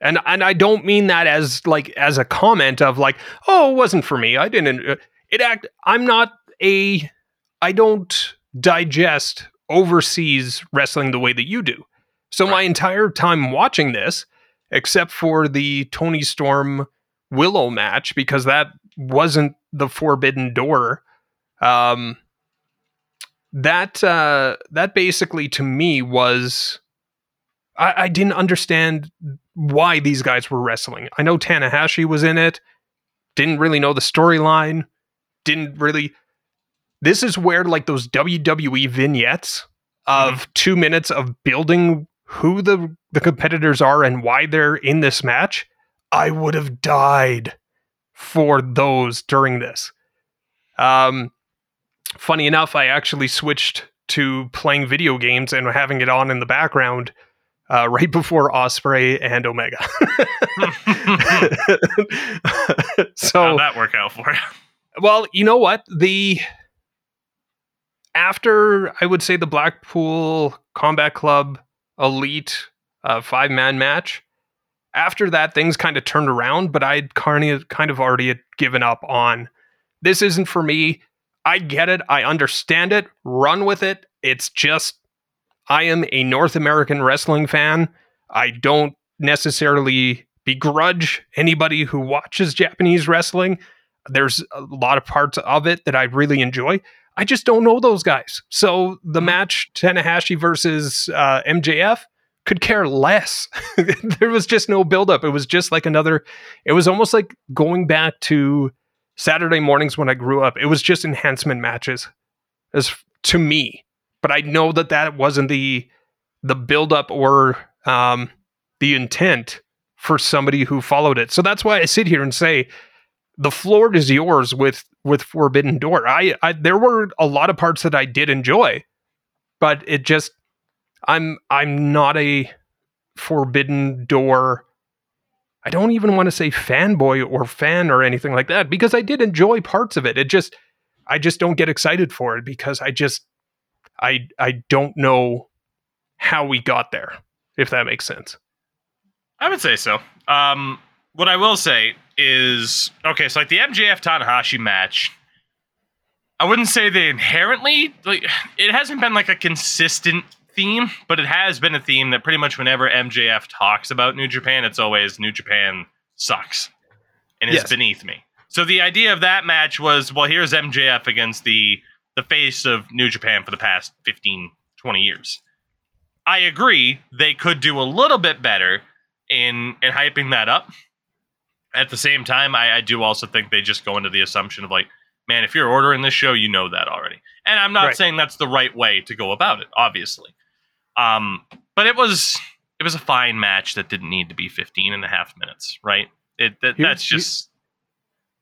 And and I don't mean that as like as a comment of like, oh, it wasn't for me. I didn't uh, it act I'm not a I don't digest overseas wrestling the way that you do. So right. my entire time watching this, except for the Toni Storm Willow match, because that wasn't the Forbidden Door, um, that uh, that basically to me was I, I didn't understand why these guys were wrestling. I know Tanahashi was in it, didn't really know the storyline, didn't really this is where like those WWE vignettes of mm-hmm. two minutes of building who the the competitors are and why they're in this match. I would have died for those during this. Um, funny enough, I actually switched to playing video games and having it on in the background uh, right before Osprey and Omega. so How'd that work out for you? Well, you know what the after I would say the Blackpool Combat Club Elite uh, five man match. After that, things kind of turned around, but I'd kind of kind of already given up on this. Isn't for me. I get it. I understand it. Run with it. It's just I am a North American wrestling fan. I don't necessarily begrudge anybody who watches Japanese wrestling. There's a lot of parts of it that I really enjoy. I just don't know those guys. So the mm-hmm. match Tanahashi versus uh, MJF could care less. there was just no buildup. It was just like another. It was almost like going back to Saturday mornings when I grew up. It was just enhancement matches, as to me. But I know that that wasn't the the buildup or um, the intent for somebody who followed it. So that's why I sit here and say the floor is yours with with Forbidden Door. I, I there were a lot of parts that I did enjoy, but it just I'm I'm not a Forbidden Door. I don't even want to say fanboy or fan or anything like that because I did enjoy parts of it. It just I just don't get excited for it because I just I I don't know how we got there if that makes sense. I would say so. Um what I will say is okay. So like the MJF Tanahashi match, I wouldn't say they inherently like it hasn't been like a consistent theme, but it has been a theme that pretty much whenever MJF talks about New Japan, it's always New Japan sucks and is yes. beneath me. So the idea of that match was, well, here's MJF against the the face of New Japan for the past 15, 20 years. I agree they could do a little bit better in in hyping that up at the same time, I, I do also think they just go into the assumption of like, man, if you're ordering this show, you know that already. And I'm not right. saying that's the right way to go about it, obviously. Um, but it was it was a fine match that didn't need to be 15 and a half minutes, right? It that, that's just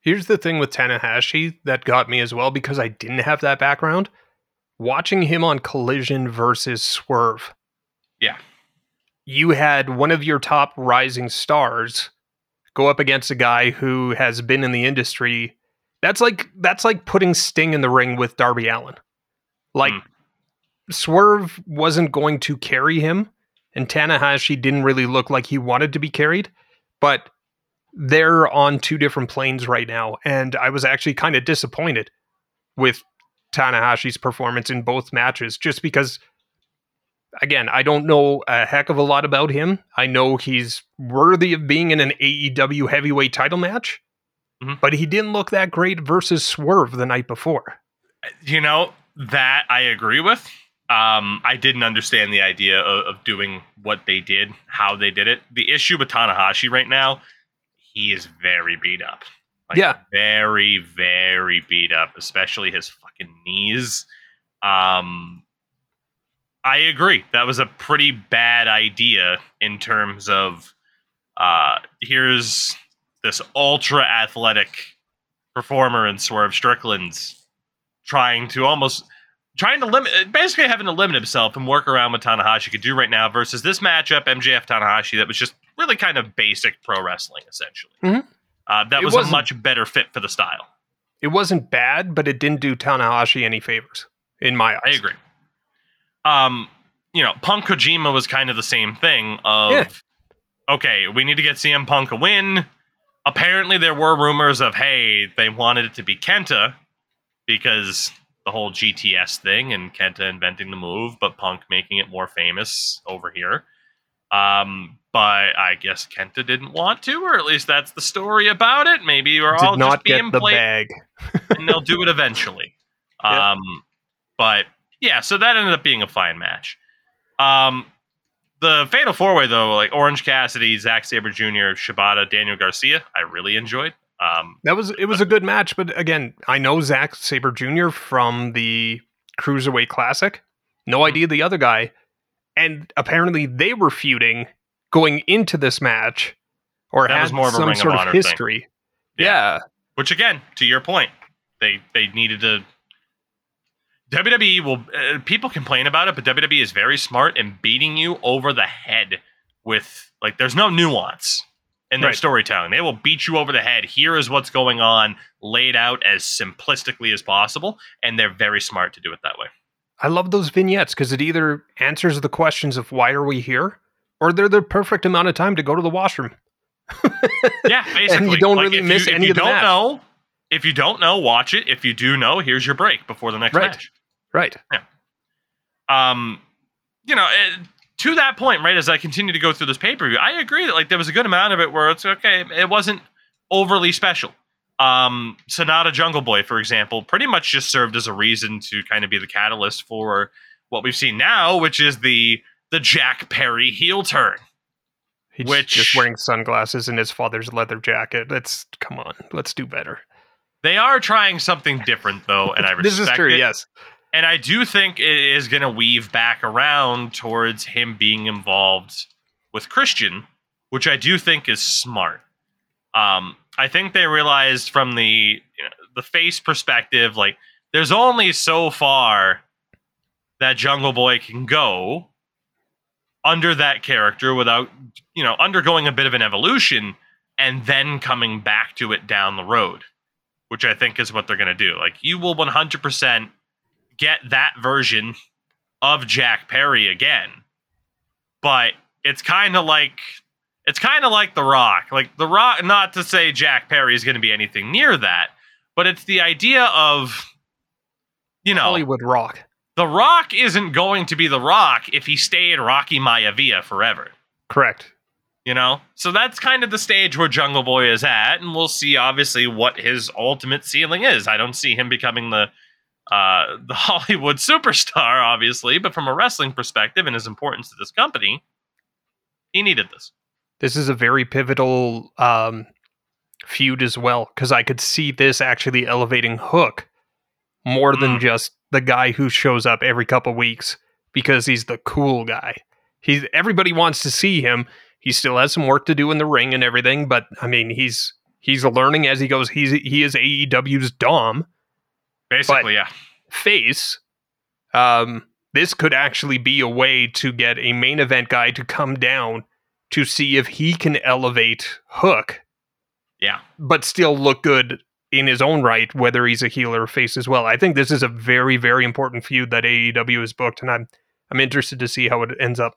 Here's the thing with Tanahashi that got me as well because I didn't have that background. Watching him on Collision versus Swerve. Yeah. You had one of your top rising stars go up against a guy who has been in the industry. That's like that's like putting Sting in the ring with Darby Allin. Like mm. Swerve wasn't going to carry him, and Tanahashi didn't really look like he wanted to be carried, but they're on two different planes right now, and I was actually kind of disappointed with Tanahashi's performance in both matches, just because again, I don't know a heck of a lot about him. I know he's worthy of being in an AEW heavyweight title match, mm-hmm. but he didn't look that great versus Swerve the night before. You know, that I agree with. Um, I didn't understand the idea of, of, doing what they did, how they did it. The issue with Tanahashi right now, he is very beat up. Like, yeah. Very, very beat up, especially his fucking knees. Um, I agree. That was a pretty bad idea in terms of uh, here's this ultra athletic performer in Swerve Strickland's trying to almost trying to limit basically having to limit himself and work around what Tanahashi could do right now versus this matchup MJF Tanahashi that was just really kind of basic pro wrestling essentially. Mhm. Uh, that It was a much better fit for the style. It wasn't bad, but it didn't do Tanahashi any favors in my eyes. I agree. Um, you know, Punk Kojima was kind of the same thing of Yeah. okay, we need to get CM Punk a win. Apparently there were rumors of hey, they wanted it to be Kenta because the whole GTS thing and Kenta inventing the move, but Punk making it more famous over here. Um, but I guess Kenta didn't want to, or at least that's the story about it. Maybe we're all not just get being the played bag. and they'll do it eventually. Um, but yeah, so that ended up being a fine match. Um, the Fatal Four Way though, like Orange Cassidy, Zack Sabre Jr., Shibata, Daniel Garcia, I really enjoyed. Um, That was it was a good match, but again, I know Zack Sabre Jr. from the Cruiserweight Classic. No Mhm. idea the other guy, and apparently they were feuding going into this match, or That had was more of a some Ring of sort of, Honor thing. history. Yeah. Yeah. which again, to your point, they they needed to. WWE will uh, people complain about it, but WWE is very smart in beating you over the head with like there's no nuance in their Right. storytelling. They will beat you over the head. Here is what's going on, laid out as simplistically as possible, and they're very smart to do it that way. I love those vignettes because it either answers the questions of why are we here, or they're the perfect amount of time to go to the washroom. Yeah, basically. And you don't Like, really miss you, if any you of the don't match. know, if you don't know, watch it. If you do know, here's your break before the next Right. match. Right. Yeah. Um you know eh, to that point right as i continue to go through this pay per view i agree that like there was a good amount of it where it's okay it wasn't overly special um Sanada jungle boy for example pretty much just served as a reason to kind of be the catalyst for what we've seen now which is the the jack perry heel turn He's Which- just wearing sunglasses and his father's leather jacket. Let's come on. Let's do better. they are trying something different though and i respect this is true. it. Yes. And I do think it is going to weave back around towards him being involved with Christian, which I do think is smart. Um, I think they realized from the you know, the face perspective, like there's only so far that Jungle Boy can go under that character without you know undergoing a bit of an evolution and then coming back to it down the road, which I think is what they're going to do. Like you will 100% get that version of Jack Perry again. But it's kind of like it's kind of like The Rock. Like The Rock not to say Jack Perry is going to be anything near that, but it's the idea of you know, Hollywood Rock. The Rock isn't going to be The Rock if he stayed Rocky Maivia forever. Correct. You know? So that's kind of the stage where Jungle Boy is at, and we'll see obviously what his ultimate ceiling is. I don't see him becoming the uh the Hollywood superstar, obviously, but from a wrestling perspective and his importance to this company, he needed this. This is a very pivotal um, feud as well because I could see this actually elevating Hook more than Mm. just the guy who shows up every couple weeks because he's the cool guy. He's everybody wants to see him. He still has some work to do in the ring and everything, but I mean he's he's learning as he goes. He's he is AEW's Dom Basically, yeah. face. Um, this could actually be a way to get a main event guy to come down to see if he can elevate Hook, Yeah. but still look good in his own right, whether he's a heel or a face as well. I think this is a very, very important feud that AEW has booked, and I'm I'm interested to see how it ends up.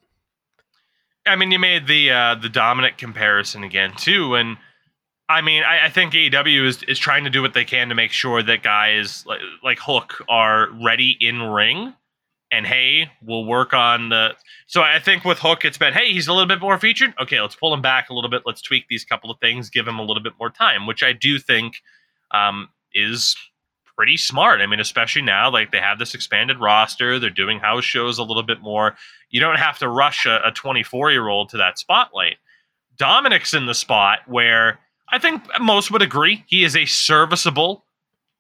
I mean, you made the uh, the Dominik comparison again too, and I mean, I, I think AEW is is trying to do what they can to make sure that guys like, like Hook are ready in ring, and hey, we'll work on the. So I think with Hook, it's been hey, he's a little bit more featured. Okay, let's pull him back a little bit. Let's tweak these couple of things, give him a little bit more time, which I do think um, is pretty smart. I mean, especially now, like they have this expanded roster, they're doing house shows a little bit more you don't have to rush a 24 year old to that spotlight. Dominik's in the spot where I think most would agree he is a serviceable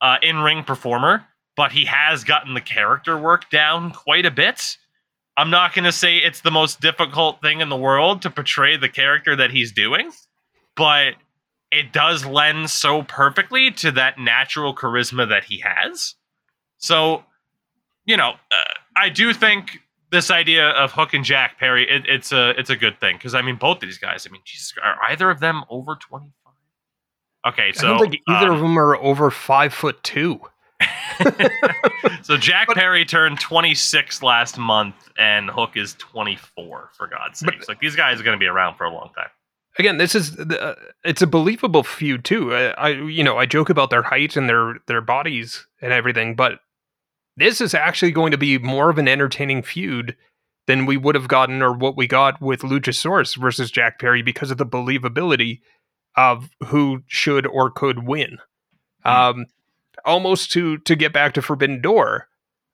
uh, in ring performer, but he has gotten the character work down quite a bit. I'm not going to say it's the most difficult thing in the world to portray the character that he's doing, but it does lend so perfectly to that natural charisma that he has. So, you know, uh, I do think this idea of Hook and Jack Perry, it, it's a it's a good thing because I mean both of these guys. I mean, Jesus, are either of them over twenty? Okay, so I don't think either um, of them are over five foot two. so Jack Perry turned 26 last month, and Hook is 24. For God's But- sakes, like these guys are going to be around for a long time. Again, this is the- uh, it's a believable feud too. I, I you know I joke about their height and their their bodies and everything, but this is actually going to be more of an entertaining feud than we would have gotten or what we got with Luchasaurus versus Jack Perry because of the believability of who should or could win. Hmm. Um, almost to to get back to Forbidden Door,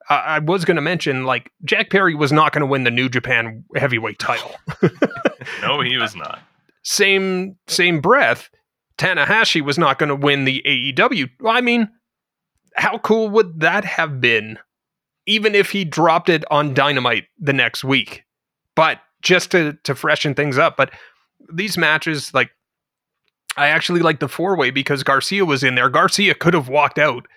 I, I was going to mention like Jack Perry was not going to win the New Japan Heavyweight title. No, he was not. same same breath, Tanahashi was not going to win the AEW. Well, I mean, how cool would that have been? Even if he dropped it on Dynamite the next week, but just to to freshen things up. But these matches, like, I actually like the four way because Garcia was in there. Garcia could have walked out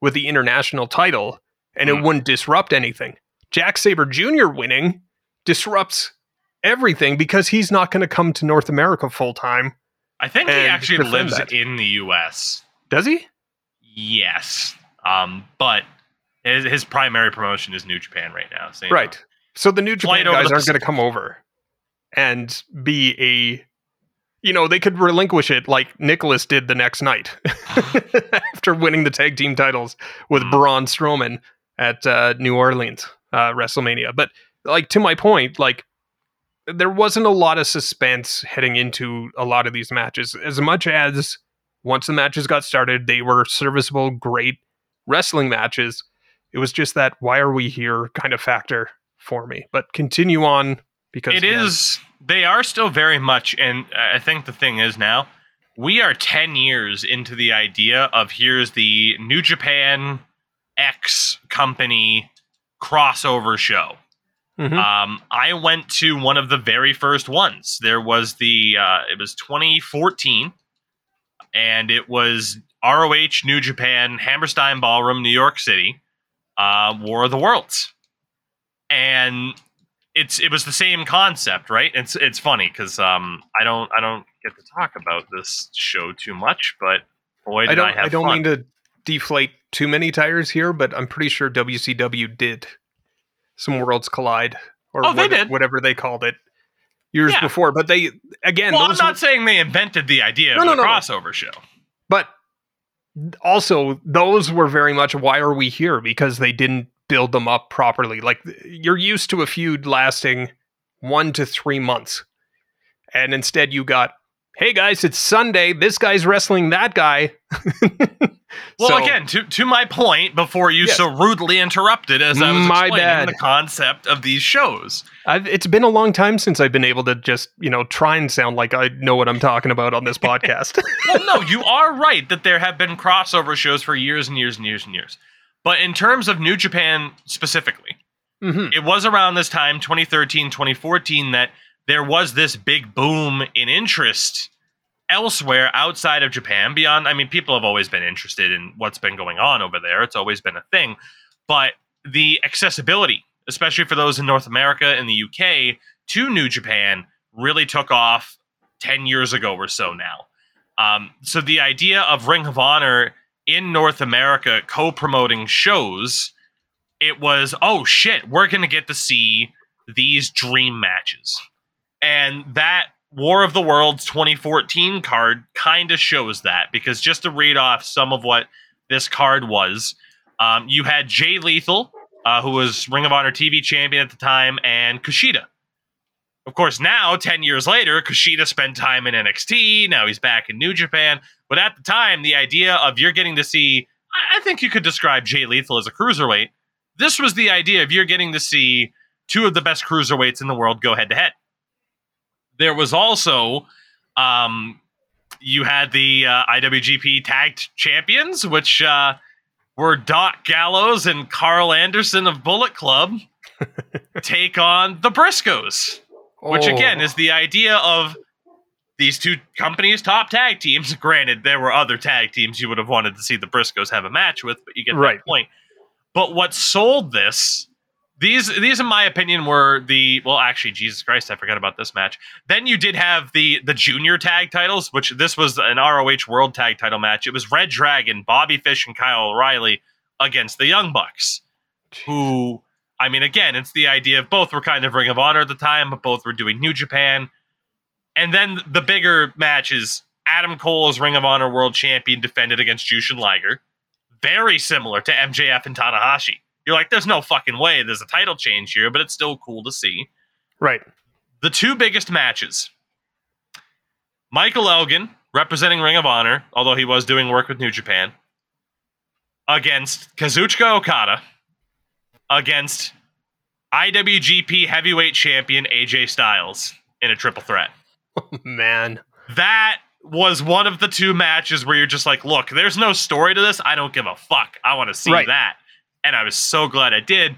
with the international title, and Hmm. it wouldn't disrupt anything. Jack Sabre Jr. winning disrupts everything because he's not going to come to North America full time. I think he actually lives that. in the U.S. Does he? Yes, um, but his, his primary promotion is New Japan right now. So, you know, Right. So the New Japan guys aren't going to come over and be a, you know, they could relinquish it like Nicholas did the next night after winning the tag team titles with Mhm. Braun Strowman at uh, New Orleans uh, WrestleMania. But like to my point, like there wasn't a lot of suspense heading into a lot of these matches. As much as once the matches got started, they were serviceable, great wrestling matches. It was just that why are we here kind of factor for me. But continue on because It is. They are still very much, and I think the thing is now, we are ten years into the idea of here's the New Japan X company crossover show. Mhm. Um, I went to one of the very first ones. There was the uh, it was 2014, and it was ROH New Japan Hammerstein Ballroom, New York City, uh, War of the Worlds, and it's it was the same concept, right? It's it's funny because um, I don't I don't get to talk about this show too much, but boy, did I I, don't have I, don't fun. mean to deflate too many tires here, but I'm pretty sure WCW did some Worlds Collide or Oh, they what- did. whatever they called it years Yeah. before. But they again, well, I'm not were- saying they invented the idea No, of no, the no. crossover show. but also those were very much why are we here because they didn't build them up properly. Like you're used to a feud lasting one to three months, and instead you got. Hey guys, it's Sunday. This guy's wrestling that guy. Well, So- again, to to my point before you Yes. so rudely interrupted as I was My explaining bad. the concept of these shows. I've, it's been a long time since I've been able to just, you know, try and sound like I know what I'm talking about on this podcast. well, no, you are right that there have been crossover shows for years and years and years and years. But in terms of New Japan specifically, hmm it was around this time 2013 2014 that there was this big boom in interest elsewhere outside of japan beyond i mean people have always been interested in what's been going on over there. It's always been a thing. But the accessibility especially for those in north america and the uk to new japan really took off 10 years ago or so now. Um, so the idea of ring of honor in north america co-promoting shows it was oh shit we're gonna get to see these dream matches. And that war of the worlds 2014 card kind of shows that because just to read off some of what this card was um, you had jay lethal uh, who was ring of honor tv champion at the time and kushida of course now 10 years later kushida spent time in nxt now he's back in new japan but at the time the idea of you're getting to see I- think you could describe Jay Lethal as a cruiserweight. This was the idea of you're getting to see two of the best cruiserweights in the world go head to head. There was also, um, you had the uh, IWGP Tag Champions, which uh, were Doc Gallows and Karl Anderson of Bullet Club. take on the Briscoes, which Oh. again is the idea of these two companies' top tag teams. Granted, there were other tag teams you would have wanted to see the Briscoes have a match with, but you get Right. point. But what sold this? These, these, in my opinion, were the well. Actually, Jesus Christ, I forgot about this match. Then you did have the the junior tag titles, which this was an ROH World Tag Title match. It was Red Dragon, Bobby Fish, and Kyle O'Reilly against the Young Bucks who I mean, again, it's the idea of both were kind of Ring of Honor at the time, but both were doing New Japan. And then the bigger match is Adam Cole as Ring of Honor World Champion defended against Jushin Liger. Very similar to MJF and Tanahashi. You're like, there's no fucking way there's a title change here, but it's still cool to see. Right. The two biggest matches Michael Elgin, representing Ring of Honor, although he was doing work with New Japan, against Kazuchika Okada, against IWGP Heavyweight Champion AJ Styles in a triple threat. Man. That was one of the two matches where you're just like, look, there's no story to this. I don't give a fuck. I want to see Right. that. And I was so glad I did.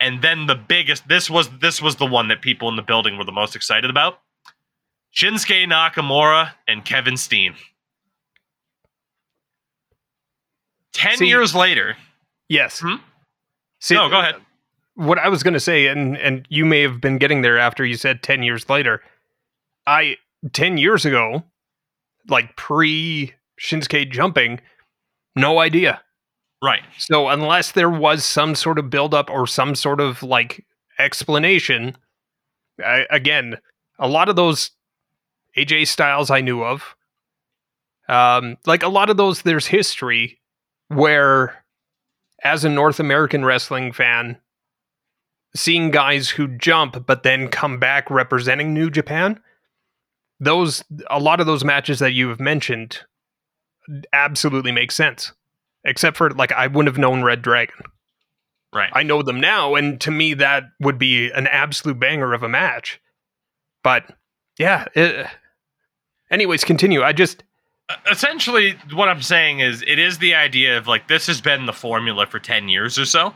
And then the biggest this was this was the one that people in the building were the most excited about. Shinsuke Nakamura and Kevin Steen. 10 See- years later. Yes. Hmm? See, no, go ahead. What I was going to say, and and you may have been getting there after you said ten years later. I ten years ago, like pre Shinsuke jumping, no idea. Right. So unless there was some sort of buildup or some sort of like explanation, I, again, a lot of those AJ Styles I knew of, um, like a lot of those, there's history where, as a North American wrestling fan, seeing guys who jump but then come back representing New Japan, those a lot of those matches that you have mentioned absolutely make sense except for like I wouldn't have known Red Dragon. Right. I know them now, and to me that would be an absolute banger of a match. But yeah, it, anyways, continue. I just essentially what i'm saying is it is the idea of like this has been the formula for 10 years or so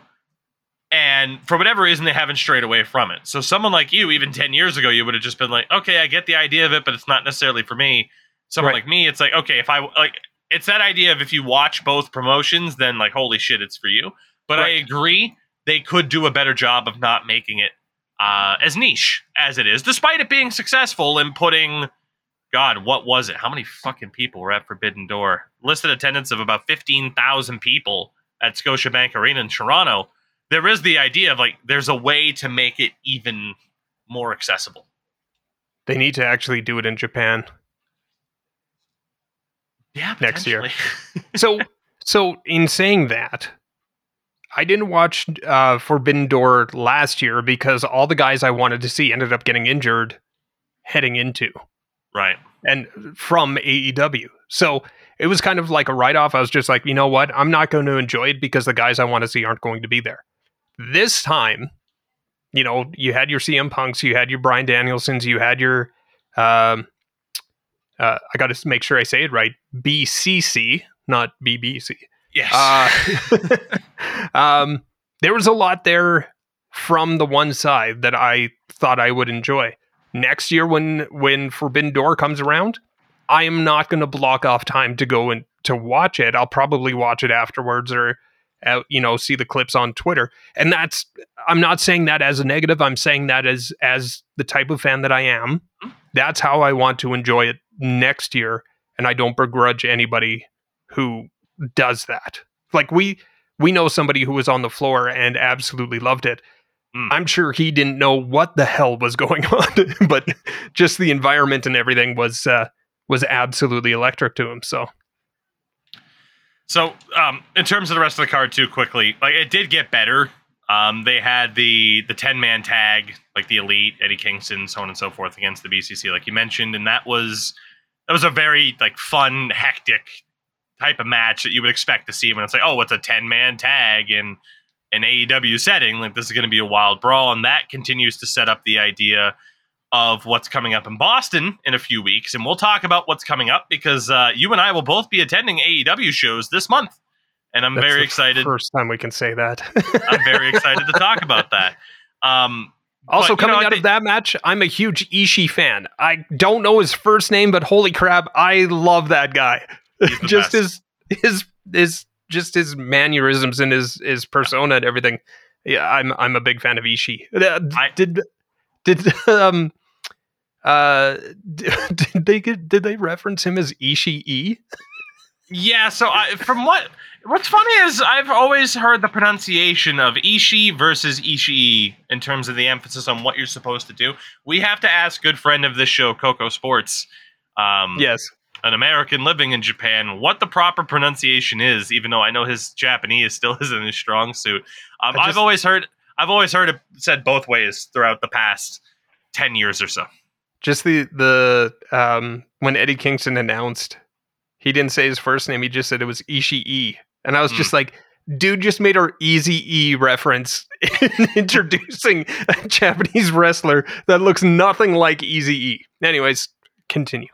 and for whatever reason they haven't strayed away from it. So someone like you even 10 years ago you would have just been like okay i get the idea of it but it's not necessarily for me. Someone Right. like me it's like okay if i like it's that idea of if you watch both promotions then like holy shit it's for you. But i agree they could do a better job of not making it uh, as niche as it is despite it being successful in putting God, what was it? How many fucking people were at Forbidden Door? Listed attendance of about 15,000 people at Scotiabank Arena in Toronto. There is the idea of like, there's a way to make it even more accessible. they need to actually do it in Japan. Yeah, Next year. So so in saying that, I didn't watch uh, Forbidden Door last year because all the guys I wanted to see ended up getting injured heading into. Right. and from AEW. So it was kind of like a write off. I was just like, you know what? I'm not going to enjoy it because the guys I want to see aren't going to be there. This time, you know, you had your CM Punks, you had your Brian Danielsons, you had your, um, uh, I got to make sure I say it right, BCC, not BBC. Yes. Uh, um, there was a lot there from the one side that I thought I would enjoy. Next year, when when Forbidden Door comes around, I am not going to block off time to go and to watch it. I'll probably watch it afterwards or, uh, you know, see the clips on Twitter. And that's I'm not saying that as a negative. I'm saying that as as the type of fan that I am. That's how I want to enjoy it next year, and I don't begrudge anybody who does that. Like we we know somebody who was on the floor and absolutely loved it. Mm. I'm sure he didn't know what the hell was going on, but just the environment and everything was uh, was absolutely electric to him. So So, um, in terms of the rest of the card, too, quickly, like it did get better. Um, they had the the ten man tag, like the elite, Eddie Kingston, so on and so forth, against the BCC, like you mentioned, and that was that was a very like fun, hectic type of match that you would expect to see when it's like, oh, it's a ten man tag in an AEW setting. Like this is going to be a wild brawl, and that continues to set up the idea of what's coming up in Boston in a few weeks, and we'll talk about what's coming up because uh, you and I will both be attending AEW shows this month, and I'm that's very excited. First time we can say that. I'm very excited to talk about that. Um, Also, But, you know, coming out of that match, I'm a huge Ishii fan. I don't know his first name, but holy crap, I love that guy. Just best. his his his just his mannerisms and his his persona and everything. Yeah, I'm I'm a big fan of Ishii. Uh, I- did did um uh did they get did they reference him as Ishii E? Yeah, so I, from what what's funny is I've always heard the pronunciation of Ishii versus Ishii in terms of the emphasis on what you're supposed to do. We have to ask good friend of this show, Coco Sports, um, Yes. An American living in Japan, what the proper pronunciation is. Even though I know his Japanese still isn't his strong suit, um, I I've always heard I've always heard it said both ways throughout the past ten years or so. Just the the um when Eddie Kingston announced he didn't say his first name, he just said it was Ishii. And I was just like, dude just made our easy E reference in introducing a Japanese wrestler that looks nothing like Easy E. Anyways, continue.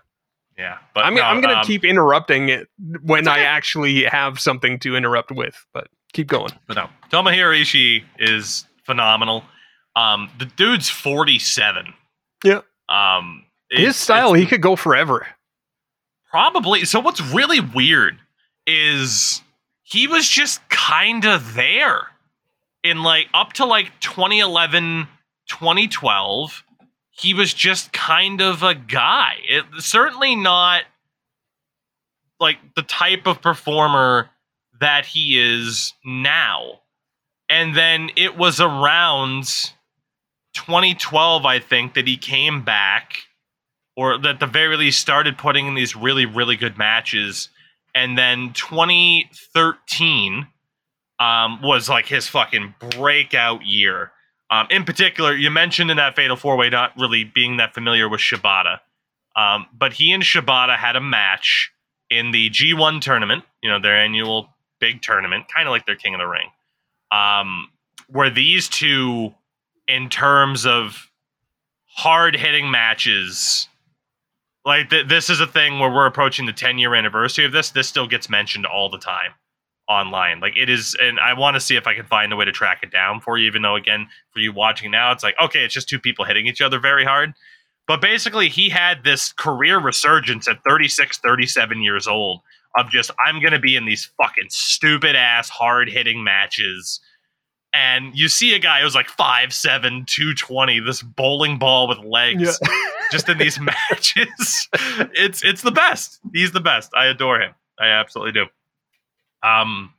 Yeah, but I'm, no, I'm going to um, keep interrupting it when It's I actually have something to interrupt with, but keep going. But no, Tomohiro Ishii is phenomenal. Um, the dude's 47. Yeah. Um, His style, he could go forever. probably. So what's really weird is he was just kind of there in like up to like 2011, 2012. He was just kind of a guy. It, certainly not like the type of performer that he is now. And then it was around 2012, I think, that he came back, or that at the very least started putting in these really, really good matches. And then 2013 um, was like his fucking breakout year. Um, in particular, you mentioned in that Fatal Four Way not really being that familiar with Shibata. Um, but he and Shibata had a match in the G1 tournament, you know, their annual big tournament, kind of like their King of the Ring, um, where these two, in terms of hard hitting matches, like th- this is a thing where we're approaching the 10 year anniversary of this. This still gets mentioned all the time online. Like it is, and I want to see if I can find a way to track it down for you, even though, again, for you watching now, it's like, okay, it's just two people hitting each other very hard. But basically, he had this career resurgence at 36, 37 years old of just, I'm going to be in these fucking stupid ass, hard hitting matches. And you see a guy who's like 5'7, 220, this bowling ball with legs, just in these matches. It's it's the best. He's the best. I adore him. I absolutely do. Um,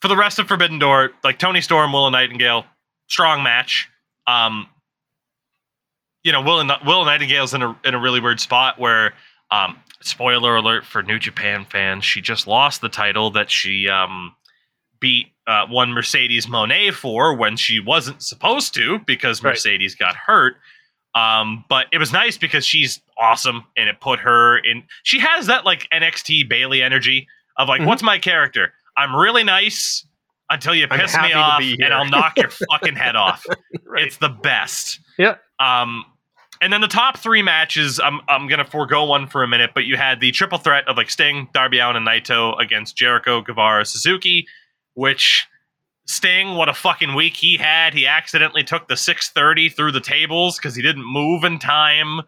for the rest of Forbidden Door, like Toni Storm, Willow Nightingale, strong match. Um, you know, Will, Will Nightingale's in a in a really weird spot where, um, spoiler alert for New Japan fans, she just lost the title that she um beat uh, one Mercedes Moné for when she wasn't supposed to because Right. Mercedes got hurt. Um, but it was nice because she's awesome and it put her in. She has that like NXT Bayley energy of like, Mhm. what's my character? I'm really nice until you piss me off and. I'll knock your fucking head off. Right. It's the best. Yeah. Um, and then the top three matches, I'm I'm gonna forego one for a minute, but you had the triple threat of like Sting, Darby Allin, and Naito against Jericho, Guevara, Suzuki, which Sting, what a fucking week he had. He accidentally took the 630 through the tables because he didn't move in time.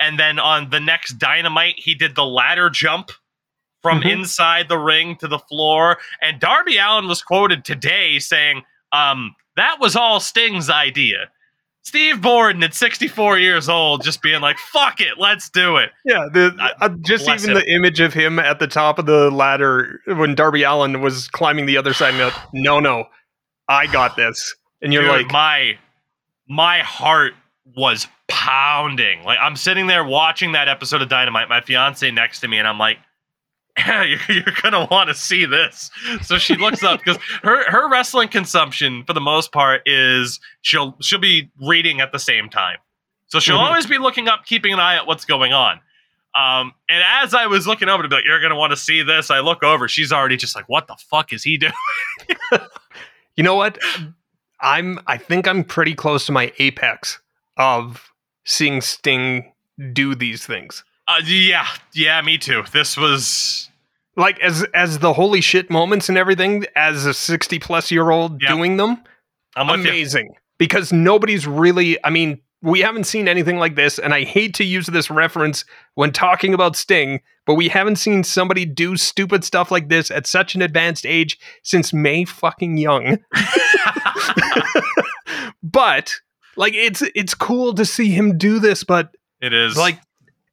And then on the next dynamite, he did the ladder jump from Mhm. inside the ring to the floor. And Darby Allin was quoted today saying, um, that was all Sting's idea. Steve Borden at 64 years old, just being like, fuck it, let's do it. Yeah, the, uh, just even him. the image of him at the top of the ladder when Darby Allin was climbing the other side. And go, no, no, I got this. And you're Dude, like, my my heart was pounding. Like I'm sitting there watching that episode of Dynamite, my fiance next to me, and I'm like, you're, you're gonna want to see this. So she looks up because her her wrestling consumption, for the most part, is she'll she'll be reading at the same time. So she'll Mhm. always be looking up, keeping an eye at what's going on. Um, and as I was looking over to be like, you're gonna want to see this, I look over, she's already just like, what the fuck is he doing? you know what? I'm. I think I'm pretty close to my apex of seeing Sting do these things. Uh, yeah, yeah, me too. This was Like as as the holy shit moments and everything. As a 60 plus year old Yeah. doing them, I'm amazing. because nobody's really, I mean, we haven't seen anything like this, and I hate to use this reference when talking about Sting, but we haven't seen somebody do stupid stuff like this at such an advanced age since Mae fucking Young. but like it's it's cool to see him do this, but It is like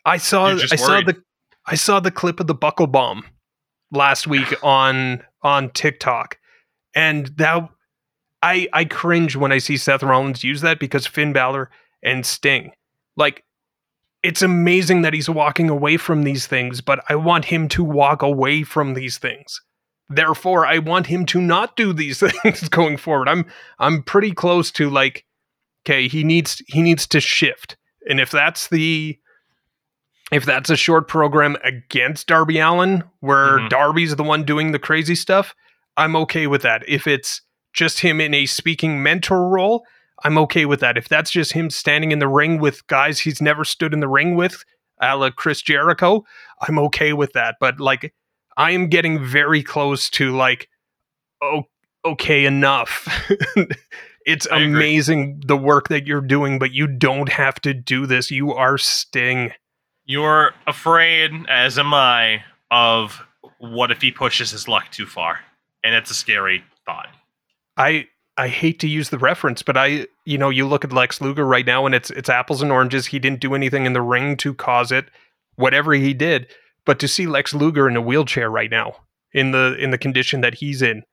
I saw I saw the I saw the clip of the buckle bomb last week on on TikTok. And that I I cringe when I see Seth Rollins use that because Finn Balor and Sting. Like it's amazing that he's walking away from these things, but I want him to walk away from these things. Therefore, I want him to not do these things going forward. I'm I'm pretty close to like okay, he needs he needs to shift. And if that's the if that's a short program against Darby Allin where Mhm. Darby's the one doing the crazy stuff, I'm okay with that. If it's just him in a speaking mentor role, I'm okay with that. If that's just him standing in the ring with guys he's never stood in the ring with, a la Chris Jericho, I'm okay with that. But like, I am getting very close to like, oh, okay, enough. it's I agree. amazing the work that you're doing, but you don't have to do this. You are Sting. You're afraid, as am I, of what if he pushes his luck too far, and it's a scary thought. I I hate to use the reference, but I you know you look at Lex Luger right now, and it's it's apples and oranges. He didn't do anything in the ring to cause it, whatever he did. But to see Lex Luger in a wheelchair right now, in the in the condition that he's in,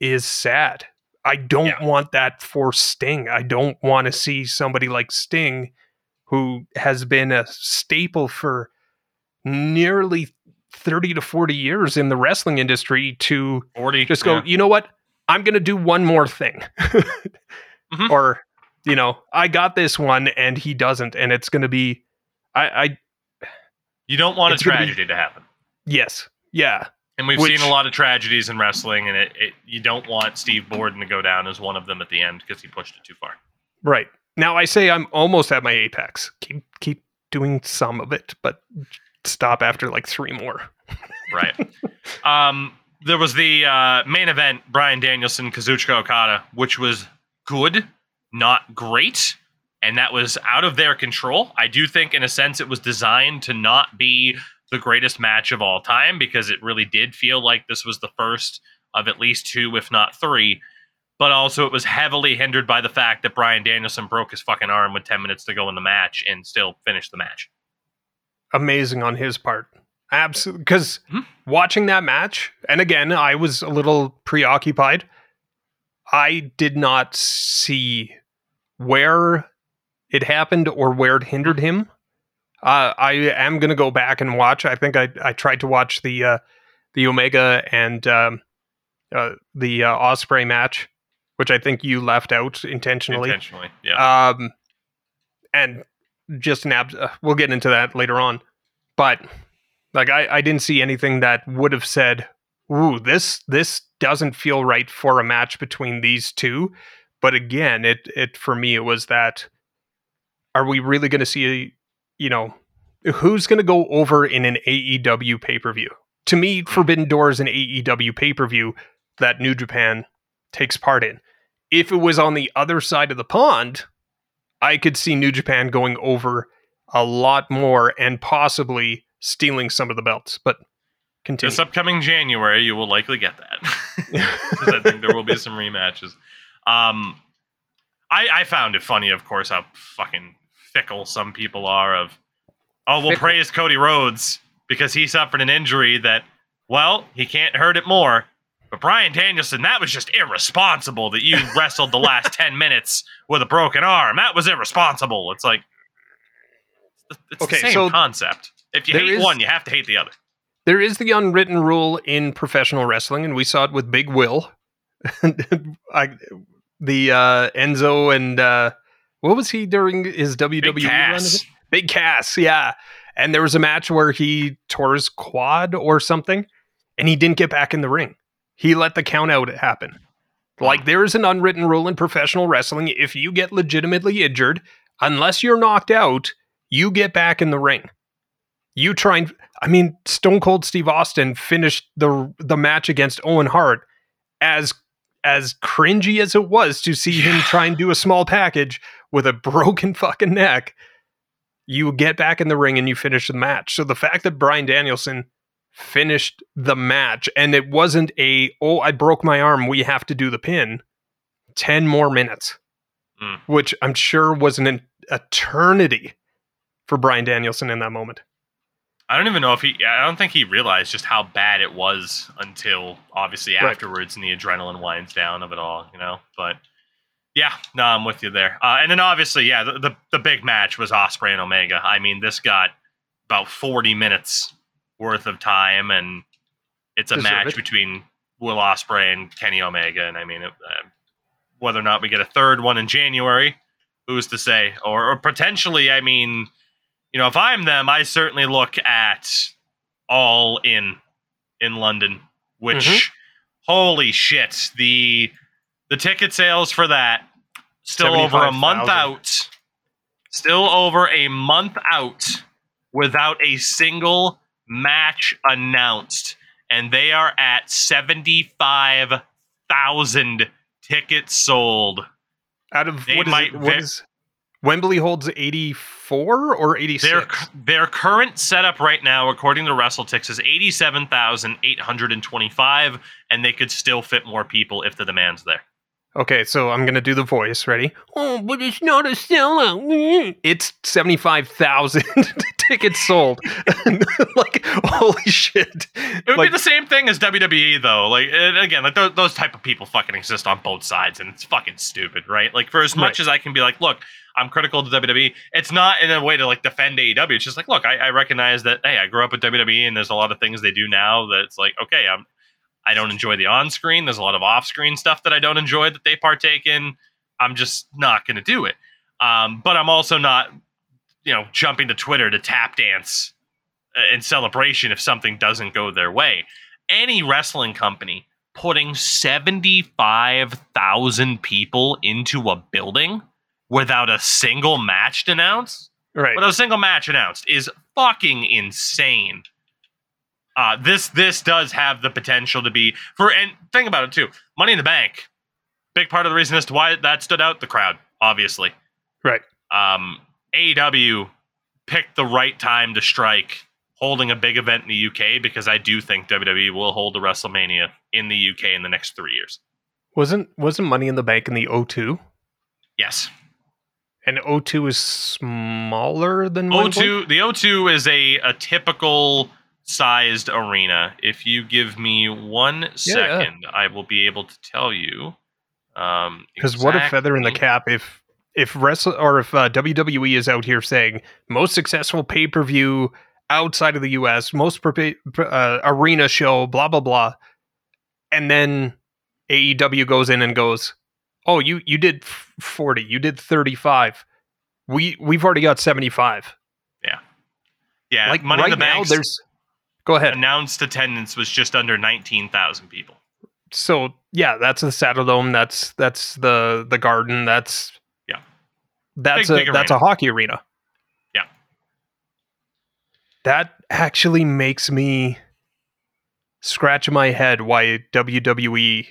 is sad. I don't Yeah. want that for Sting. I don't want to see somebody like Sting, who has been a staple for nearly thirty to forty years in the wrestling industry, to Forty. just go yeah. you know what i'm gonna do one more thing Mhm. or you know i got this one and he doesn't and it's gonna be i i You don't want a gonna be- tragedy to happen, yes yeah and we've Which- seen a lot of tragedies in wrestling, and it, it you don't want Steve Borden to go down as one of them at the end because he pushed it too far. right now i say i'm almost at my apex keep keep doing some of it but stop after like three more Right. um, there was the uh, main event, Bryan Danielson, Kazuchika Okada, which was good, not great, and that was out of their control. I do think, in a sense, it was designed to not be the greatest match of all time because it really did feel like this was the first of at least two, if not three. But also, it was heavily hindered by the fact that Bryan Danielson broke his fucking arm with 10 minutes to go in the match and still finished the match. amazing on his part. Absolutely. Because Mhm. watching that match, and again, I was a little preoccupied. I did not see where it happened or where it hindered him. Uh, I am going to go back and watch. I think I, I tried to watch the uh, the Omega and um, uh, the uh, Ospreay match, which I think you left out intentionally. Intentionally. Yeah. Um, and just an abs. Uh, we'll get into that later on, but like I, I didn't see anything that would have said, "Ooh, this this doesn't feel right for a match between these two. But again, it it for me it was that. Are we really going to see you know, who's going to go over in an AEW pay per view? To me, Forbidden Door is an AEW pay per view that New Japan takes part in. If it was on the other side of the pond, I could see New Japan going over a lot more and possibly stealing some of the belts. But continue. This upcoming January, you will likely get that. I think there will be some rematches. Um, I, I found it funny, of course, how fucking fickle some people are. Of oh, we'll Fickle. praise Cody Rhodes because he suffered an injury that, well, he can't hurt it more. But Bryan Danielson, that was just irresponsible that you wrestled the last ten minutes with a broken arm. That was irresponsible. It's like it's the same so concept. If you hate is- one, you have to hate the other. there is the unwritten rule in professional wrestling, and we saw it with Big Will. I, the uh, Enzo and uh, what was he during his WWE Big? Cass. again? Big Cass, yeah. And there was a match where he tore his quad or something, and he didn't get back in the ring. He let the count out happen. Like there is an unwritten rule in professional wrestling: if you get legitimately injured, unless you're knocked out, you get back in the ring. You try and I mean, Stone Cold Steve Austin finished the the match against Owen Hart as as cringy as it was to see him try and do a small package with a broken fucking neck, you get back in the ring and you finish the match. So the fact that Bryan Danielson finished the match and it wasn't a oh I broke my arm we have to do the pin 10 more minutes Mm. which I'm sure was an eternity for Bryan Danielson in that moment. I don't even know if he. I don't think he realized just how bad it was until obviously Right. afterwards, and the adrenaline winds down of it all. You know, but yeah, no, I'm with you there. Uh, and then obviously, yeah, the, the the big match was Ospreay and Omega. I mean, this got about 40 minutes worth of time, and it's a Deserve match it. between Will Ospreay and Kenny Omega. And I mean, it, uh, whether or not we get a third one in January, who's to say? Or, or potentially, I mean, you know, if I'm them, I certainly look at all in in London, which Mhm. holy shit, the the ticket sales for that still over a month 75,000. out. Still over a month out without a single match announced. And they are at 75,000 tickets sold. Out of They what is might it, what is Wembley holds 84 or 86? Their their current setup right now, according to WrestleTix, is eighty seven thousand eight hundred and twenty five, and they could still fit more people if the demand's there. Okay, so I'm going to do the voice. Ready? Oh, but it's not a sellout. Mm-hmm. It's 75,000 tickets sold. like, holy shit. It would Like- be the same thing as WWE, though. Like again, like those, those type of people fucking exist on both sides, and it's fucking stupid, right? Like for as much Right. as I can be like, look, I'm critical to WWE. It's not in a way to like defend AEW. It's just like, look, I, I recognize that. Hey, I grew up with WWE, and there's a lot of things they do now that it's like, okay, I'm. I don't enjoy the on screen. There's a lot of off screen stuff that I don't enjoy that they partake in. I'm just not going to do it. Um, but I'm also not, you know, jumping to Twitter to tap dance uh, in celebration if something doesn't go their way. Any wrestling company putting 75,000 people into a building without a single match announced, Right. without a single match announced is fucking insane. Uh, this this does have the potential to be for and think about it too. Money in the Bank, big part of the reason as to why that stood out the crowd, obviously. Right. Um, AEW picked the right time to strike holding a big event in the UK because I do think WWE will hold a WrestleMania in the UK in the next three years. Wasn't wasn't Money in the Bank in the O2? Yes. And O2 is smaller than Wembley? O2 the O2 is a, a typical sized arena. If you give me one second, yeah. I will be able to tell you. Um, Because what a feather in the cap if if wrestle or if uh, WWE is out here saying most successful pay per view outside of the U.S., most per- uh, arena show, blah blah blah, and then AEW goes in and goes, "Oh, you you did forty, you did thirty five. We we've already got seventy five. Yeah, yeah. Like Money right in the Bank there's go ahead. announced attendance was just under nineteen thousand people. so yeah, that's the Saddle Dome. That's that's the the Garden. That's Yeah. That's Big, a big that's a hockey arena. Yeah. That actually makes me scratch my head why WWE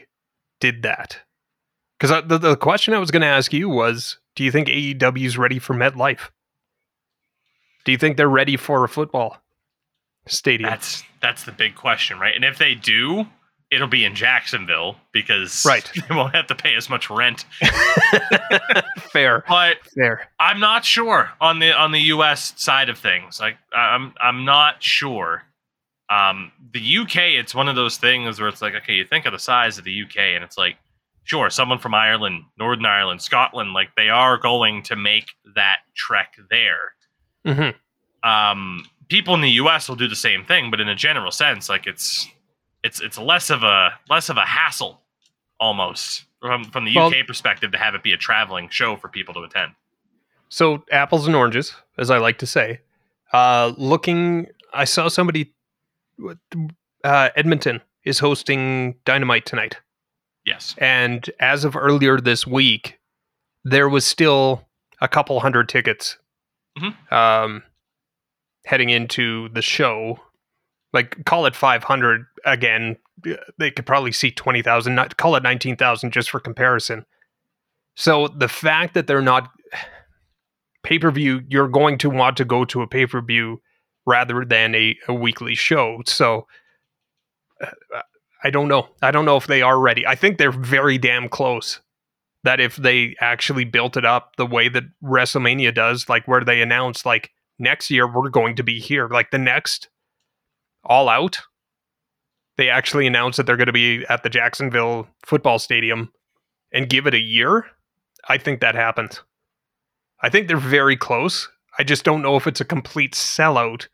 did that. Because the the question I was going to ask you was, do you think AEW is ready for MetLife? Do you think they're ready for a football stadium? That's that's the big question, right? And if they do, it'll be in Jacksonville because Right. they won't have to pay as much rent. fair, But fair. I'm not sure on the on the U.S. side of things. Like I'm I'm not sure. Um, the UK, it's one of those things where it's like, okay, you think of the size of the UK, and it's like, sure, someone from Ireland, Northern Ireland, Scotland, like they are going to make that trek there. hmm Um, people in the U.S. will do the same thing, but in a general sense, like it's it's it's less of a less of a hassle almost from from the Well- UK perspective to have it be a traveling show for people to attend. So apples and oranges, as I like to say. Uh, looking, I saw somebody. Uh, Edmonton is hosting Dynamite tonight, Yes. and as of earlier this week, there was still a couple hundred tickets Mhm. um, heading into the show, Like call it 500 again. They could probably see 20,000. Not call it 19,000 just for comparison. So the fact that they're not pay per view, you're going to want to go to a pay per view rather than a, a weekly show. So uh, I don't know. I don't know if they are ready. I think they're very damn close. That if they actually built it up the way that WrestleMania does, like where they announce, like next year we're going to be here, like the next All Out, they actually announced that they're going to be at the Jacksonville football stadium and give it a year. I think that happens. I think they're very close. I just don't know if it's a complete sellout,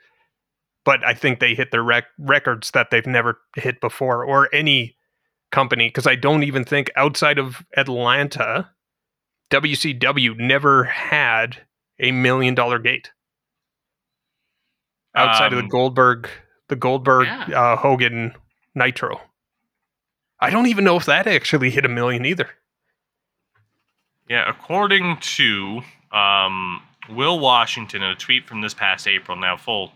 but I think they hit their rec- records that they've never hit before, or any company, because I don't even think outside of Atlanta, WCW never had a million dollar gate. Outside um, of the um, Goldberg, the Goldberg yeah. uh, Hogan Nitro. I don't even know if that actually hit a million either. Yeah, according to um, Will Washington, in a tweet from this past April, now full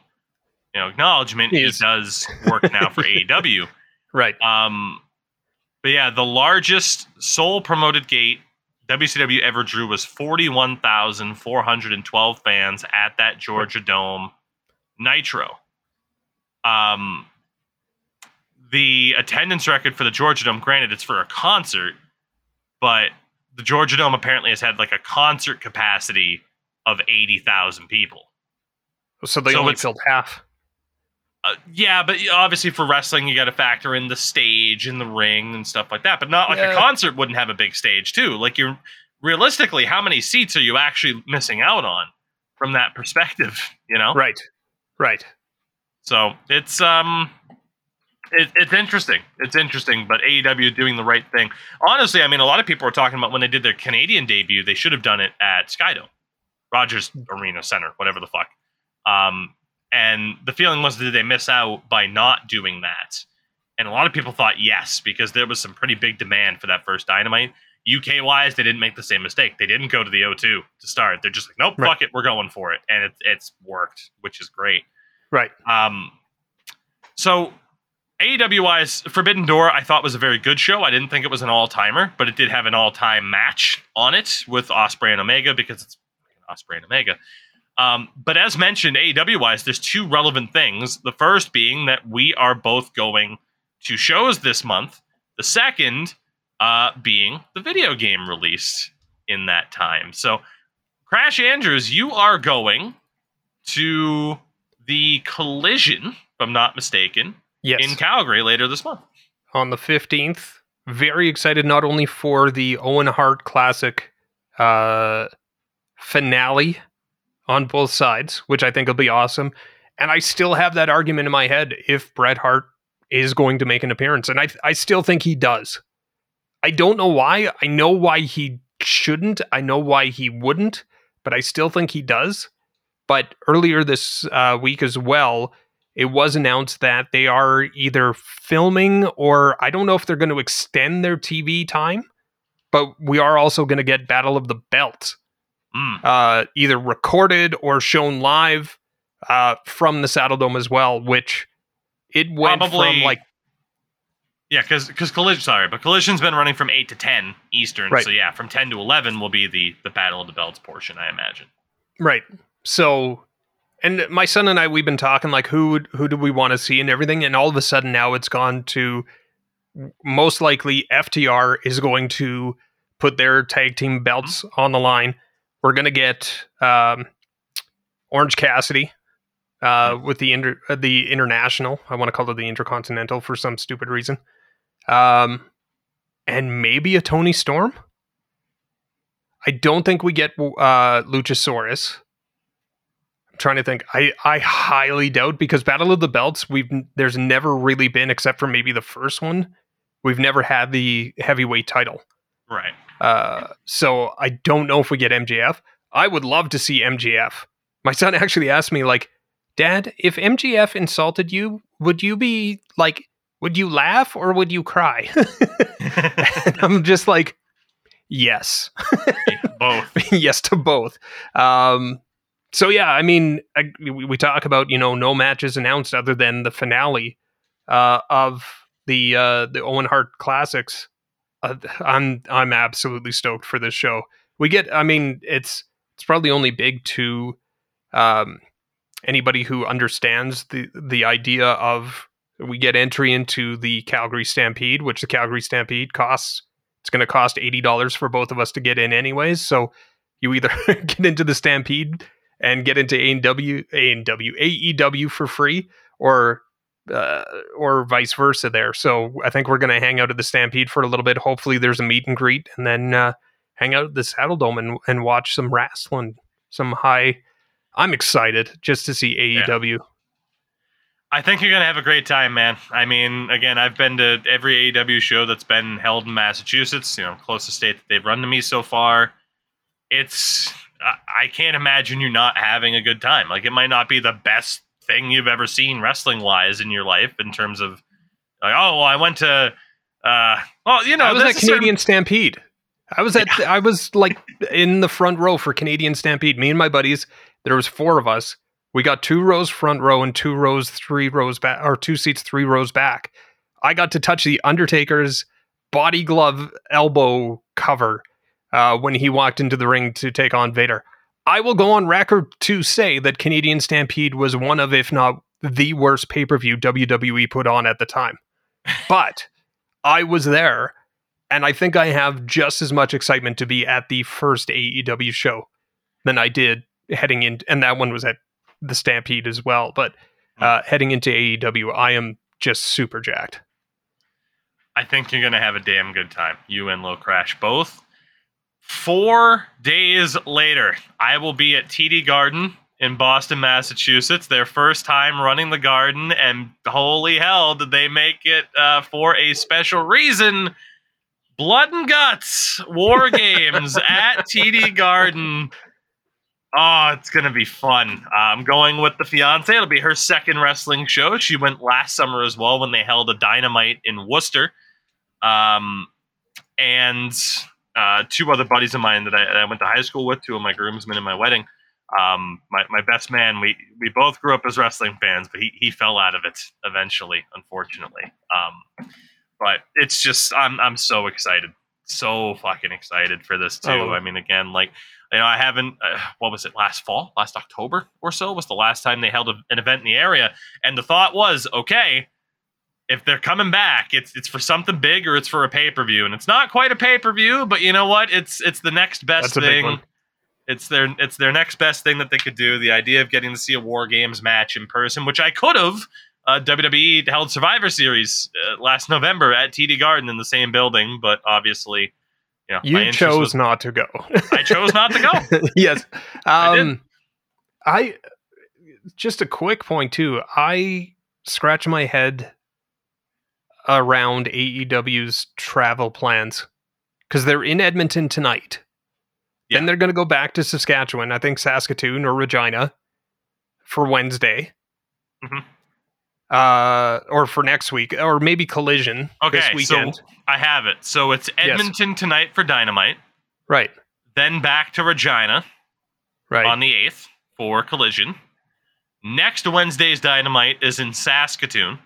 you know acknowledgement, he, he does work now for AEW. Right. Um, but yeah, the largest sole promoted gate WCW ever drew was 41,412 fans at that Georgia Dome Nitro. Um, the attendance record for the Georgia Dome, granted, it's for a concert, but the Georgia Dome apparently has had like a concert capacity of 80,000 people. So they so only filled half. Uh, yeah, but obviously for wrestling, you got to factor in the stage and the ring and stuff like that. But not like yeah. a concert wouldn't have a big stage too. Like you're realistically, how many seats are you actually missing out on from that perspective? You know, right, right. So it's um, it, it's interesting. It's interesting, but AEW doing the right thing. Honestly, I mean, a lot of people are talking about when they did their Canadian debut, they should have done it at Skydome, Rogers Arena Center, whatever the fuck. Um, and the feeling was did they miss out by not doing that. And a lot of people thought yes, because there was some pretty big demand for that first Dynamite. UK wise, they didn't make the same mistake. They didn't go to the O2 to start. They're just like, nope, right. fuck it, we're going for it, and it, it's worked, which is great. Right. Um. So AEW wise, Forbidden Door, I thought was a very good show. I didn't think it was an all timer, but it did have an all time match on it with Ospreay and Omega because it's Ospreay and Omega. Um, but as mentioned, AEW wise, there's two relevant things. The first being that we are both going to shows this month. The second uh, being the video game release in that time. So, Crash Andrews, you are going to the Collision, if I'm not mistaken yes. in Calgary later this month. On the 15th. Very excited not only for the Owen Hart Classic uh, finale on both sides, which I think will be awesome. And I still have that argument in my head if Bret Hart is going to make an appearance. And I, I still think he does. I don't know why. I know why he shouldn't. I know why he wouldn't, but I still think he does. But earlier this uh, week as well, it was announced that they are either filming or I don't know if they're going to extend their TV time, but we are also going to get Battle of the Belt, mm. uh, either recorded or shown live uh, from the Saddle Dome as well, which it went Probably, from like. Yeah, because because collision sorry, but collision's been running from eight to ten Eastern, right. so yeah, from ten to eleven will be the the Battle of the Belts portion, I imagine. Right. So and my son and I we've been talking like who who do we want to see and everything and all of a sudden now it's gone to most likely FTR is going to put their tag team belts mm-hmm. on the line. We're going to get um, Orange Cassidy uh, mm-hmm. with the inter- uh, the international. I want to call it the intercontinental for some stupid reason. Um, and maybe a Toni Storm. I don't think we get uh, Luchasaurus I'm trying to think. I I highly doubt because Battle of the Belts we've there's never really been except for maybe the first one. We've never had the heavyweight title. Right. Uh, so I don't know if we get MJF. I would love to see MJF. My son actually asked me like, "Dad, if MJF insulted you, would you be like would you laugh or would you cry?" and I'm just like, "Yes." both. yes to both. Um so yeah, I mean, I, we, we talk about you know no matches announced other than the finale uh, of the uh, the Owen Hart Classics. Uh, I'm I'm absolutely stoked for this show. We get, I mean, it's it's probably only big to um, anybody who understands the the idea of we get entry into the Calgary Stampede, which the Calgary Stampede costs. It's going to cost eighty dollars for both of us to get in, anyways. So you either get into the Stampede and get into AEW, AEW, AEW for free, or uh, or vice versa there. So I think we're going to hang out at the Stampede for a little bit. Hopefully, there's a meet and greet, and then uh, hang out at the Saddle Dome and, and watch some wrestling, some high. I'm excited just to see AEW. Yeah. I think you're gonna have a great time, man. I mean, again, I've been to every AEW show that's been held in Massachusetts. You know, closest state that they've run to me so far. It's I can't imagine you not having a good time. Like it might not be the best thing you've ever seen wrestling wise in your life in terms of like, oh, well, I went to, uh, well, you know, I was at Canadian certain... Stampede. I was at, yeah. I was like in the front row for Canadian Stampede. Me and my buddies, there was four of us. We got two rows front row and two rows, three rows back, or two seats, three rows back. I got to touch the Undertaker's body glove elbow cover uh, when he walked into the ring to take on Vader. I will go on record to say that Canadian Stampede was one of, if not the worst pay per view WWE put on at the time. But I was there, and I think I have just as much excitement to be at the first AEW show than I did heading in, and that one was at the Stampede as well. But hmm. uh, heading into AEW, I am just super jacked. I think you're going to have a damn good time. You and Low Crash both. Four days later, I will be at TD Garden in Boston, Massachusetts. Their first time running the garden, and holy hell, did they make it uh, for a special reason? Blood and Guts War Games at TD Garden. Oh, it's gonna be fun. I'm going with the fiance. It'll be her second wrestling show. She went last summer as well when they held a Dynamite in Worcester. Um, and uh, two other buddies of mine that I, that I, went to high school with, two of my groomsmen in my wedding. Um, my, my best man, we, we both grew up as wrestling fans, but he, he fell out of it eventually, unfortunately. Um, but it's just, I'm, I'm so excited. So fucking excited for this too. Oh. I mean, again, like, you know, I haven't, uh, what was it, last fall, last October or so was the last time they held a, an event in the area. And the thought was, okay, if they're coming back, it's it's for something big or it's for a pay per view, and it's not quite a pay per view, but you know what? It's it's the next best thing. It's their it's their next best thing that they could do. The idea of getting to see a War Games match in person, which I could have. Uh, WWE held Survivor Series uh, last November at TD Garden in the same building, but obviously, you know, you chose was, not to go. I chose not to go. yes, um, I, I just a quick point too. I scratch my head around AEW's travel plans because they're in Edmonton tonight. Yeah. Then they're going to go back to Saskatchewan, I think Saskatoon or Regina for Wednesday. Mm-hmm. Uh, or for next week, or maybe Collision okay, this weekend. So I have it. So it's Edmonton yes. tonight for Dynamite. Right. Then back to Regina. Right. On the 8th for Collision. Next Wednesday's Dynamite is in Saskatoon.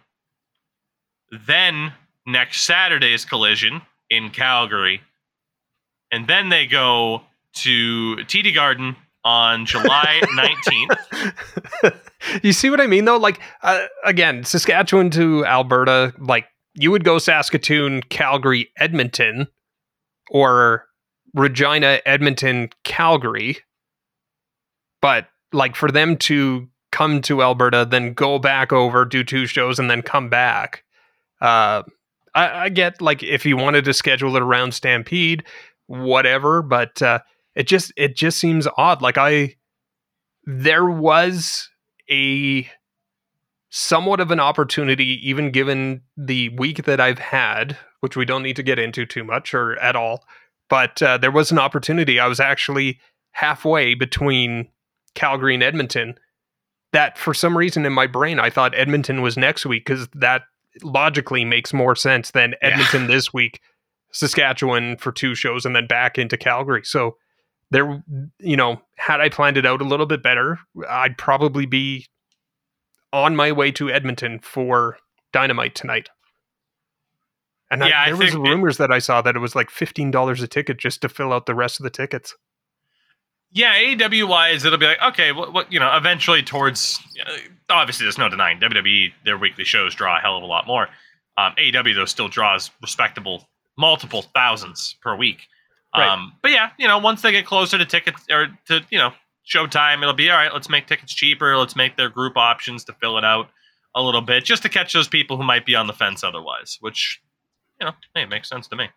Then next Saturday's collision in Calgary. And then they go to TD Garden on July 19th. you see what I mean though? Like uh, again, Saskatchewan to Alberta, like you would go Saskatoon, Calgary, Edmonton or Regina, Edmonton, Calgary. But like for them to come to Alberta, then go back over, do two shows, and then come back. Uh, I, I, get like if you wanted to schedule it around Stampede, whatever, but uh, it just it just seems odd. Like I, there was a somewhat of an opportunity, even given the week that I've had, which we don't need to get into too much or at all. But uh, there was an opportunity. I was actually halfway between Calgary and Edmonton. That for some reason in my brain, I thought Edmonton was next week because that logically makes more sense than Edmonton yeah. this week, Saskatchewan for two shows, and then back into Calgary. So there, you know, had I planned it out a little bit better, I'd probably be on my way to Edmonton for Dynamite tonight. And Yeah, I, I there was think it- rumors that I saw that it was like fifteen dollars a ticket just to fill out the rest of the tickets. Yeah, AEW wise, it'll be like okay, what, what you know, eventually towards uh, obviously there's no denying WWE their weekly shows draw a hell of a lot more. Um, AEW though still draws respectable multiple thousands per week. Right. Um, but yeah, you know, once they get closer to tickets or to you know showtime, it'll be all right. Let's make tickets cheaper. Let's make their group options to fill it out a little bit, just to catch those people who might be on the fence otherwise. Which you know, hey, it makes sense to me.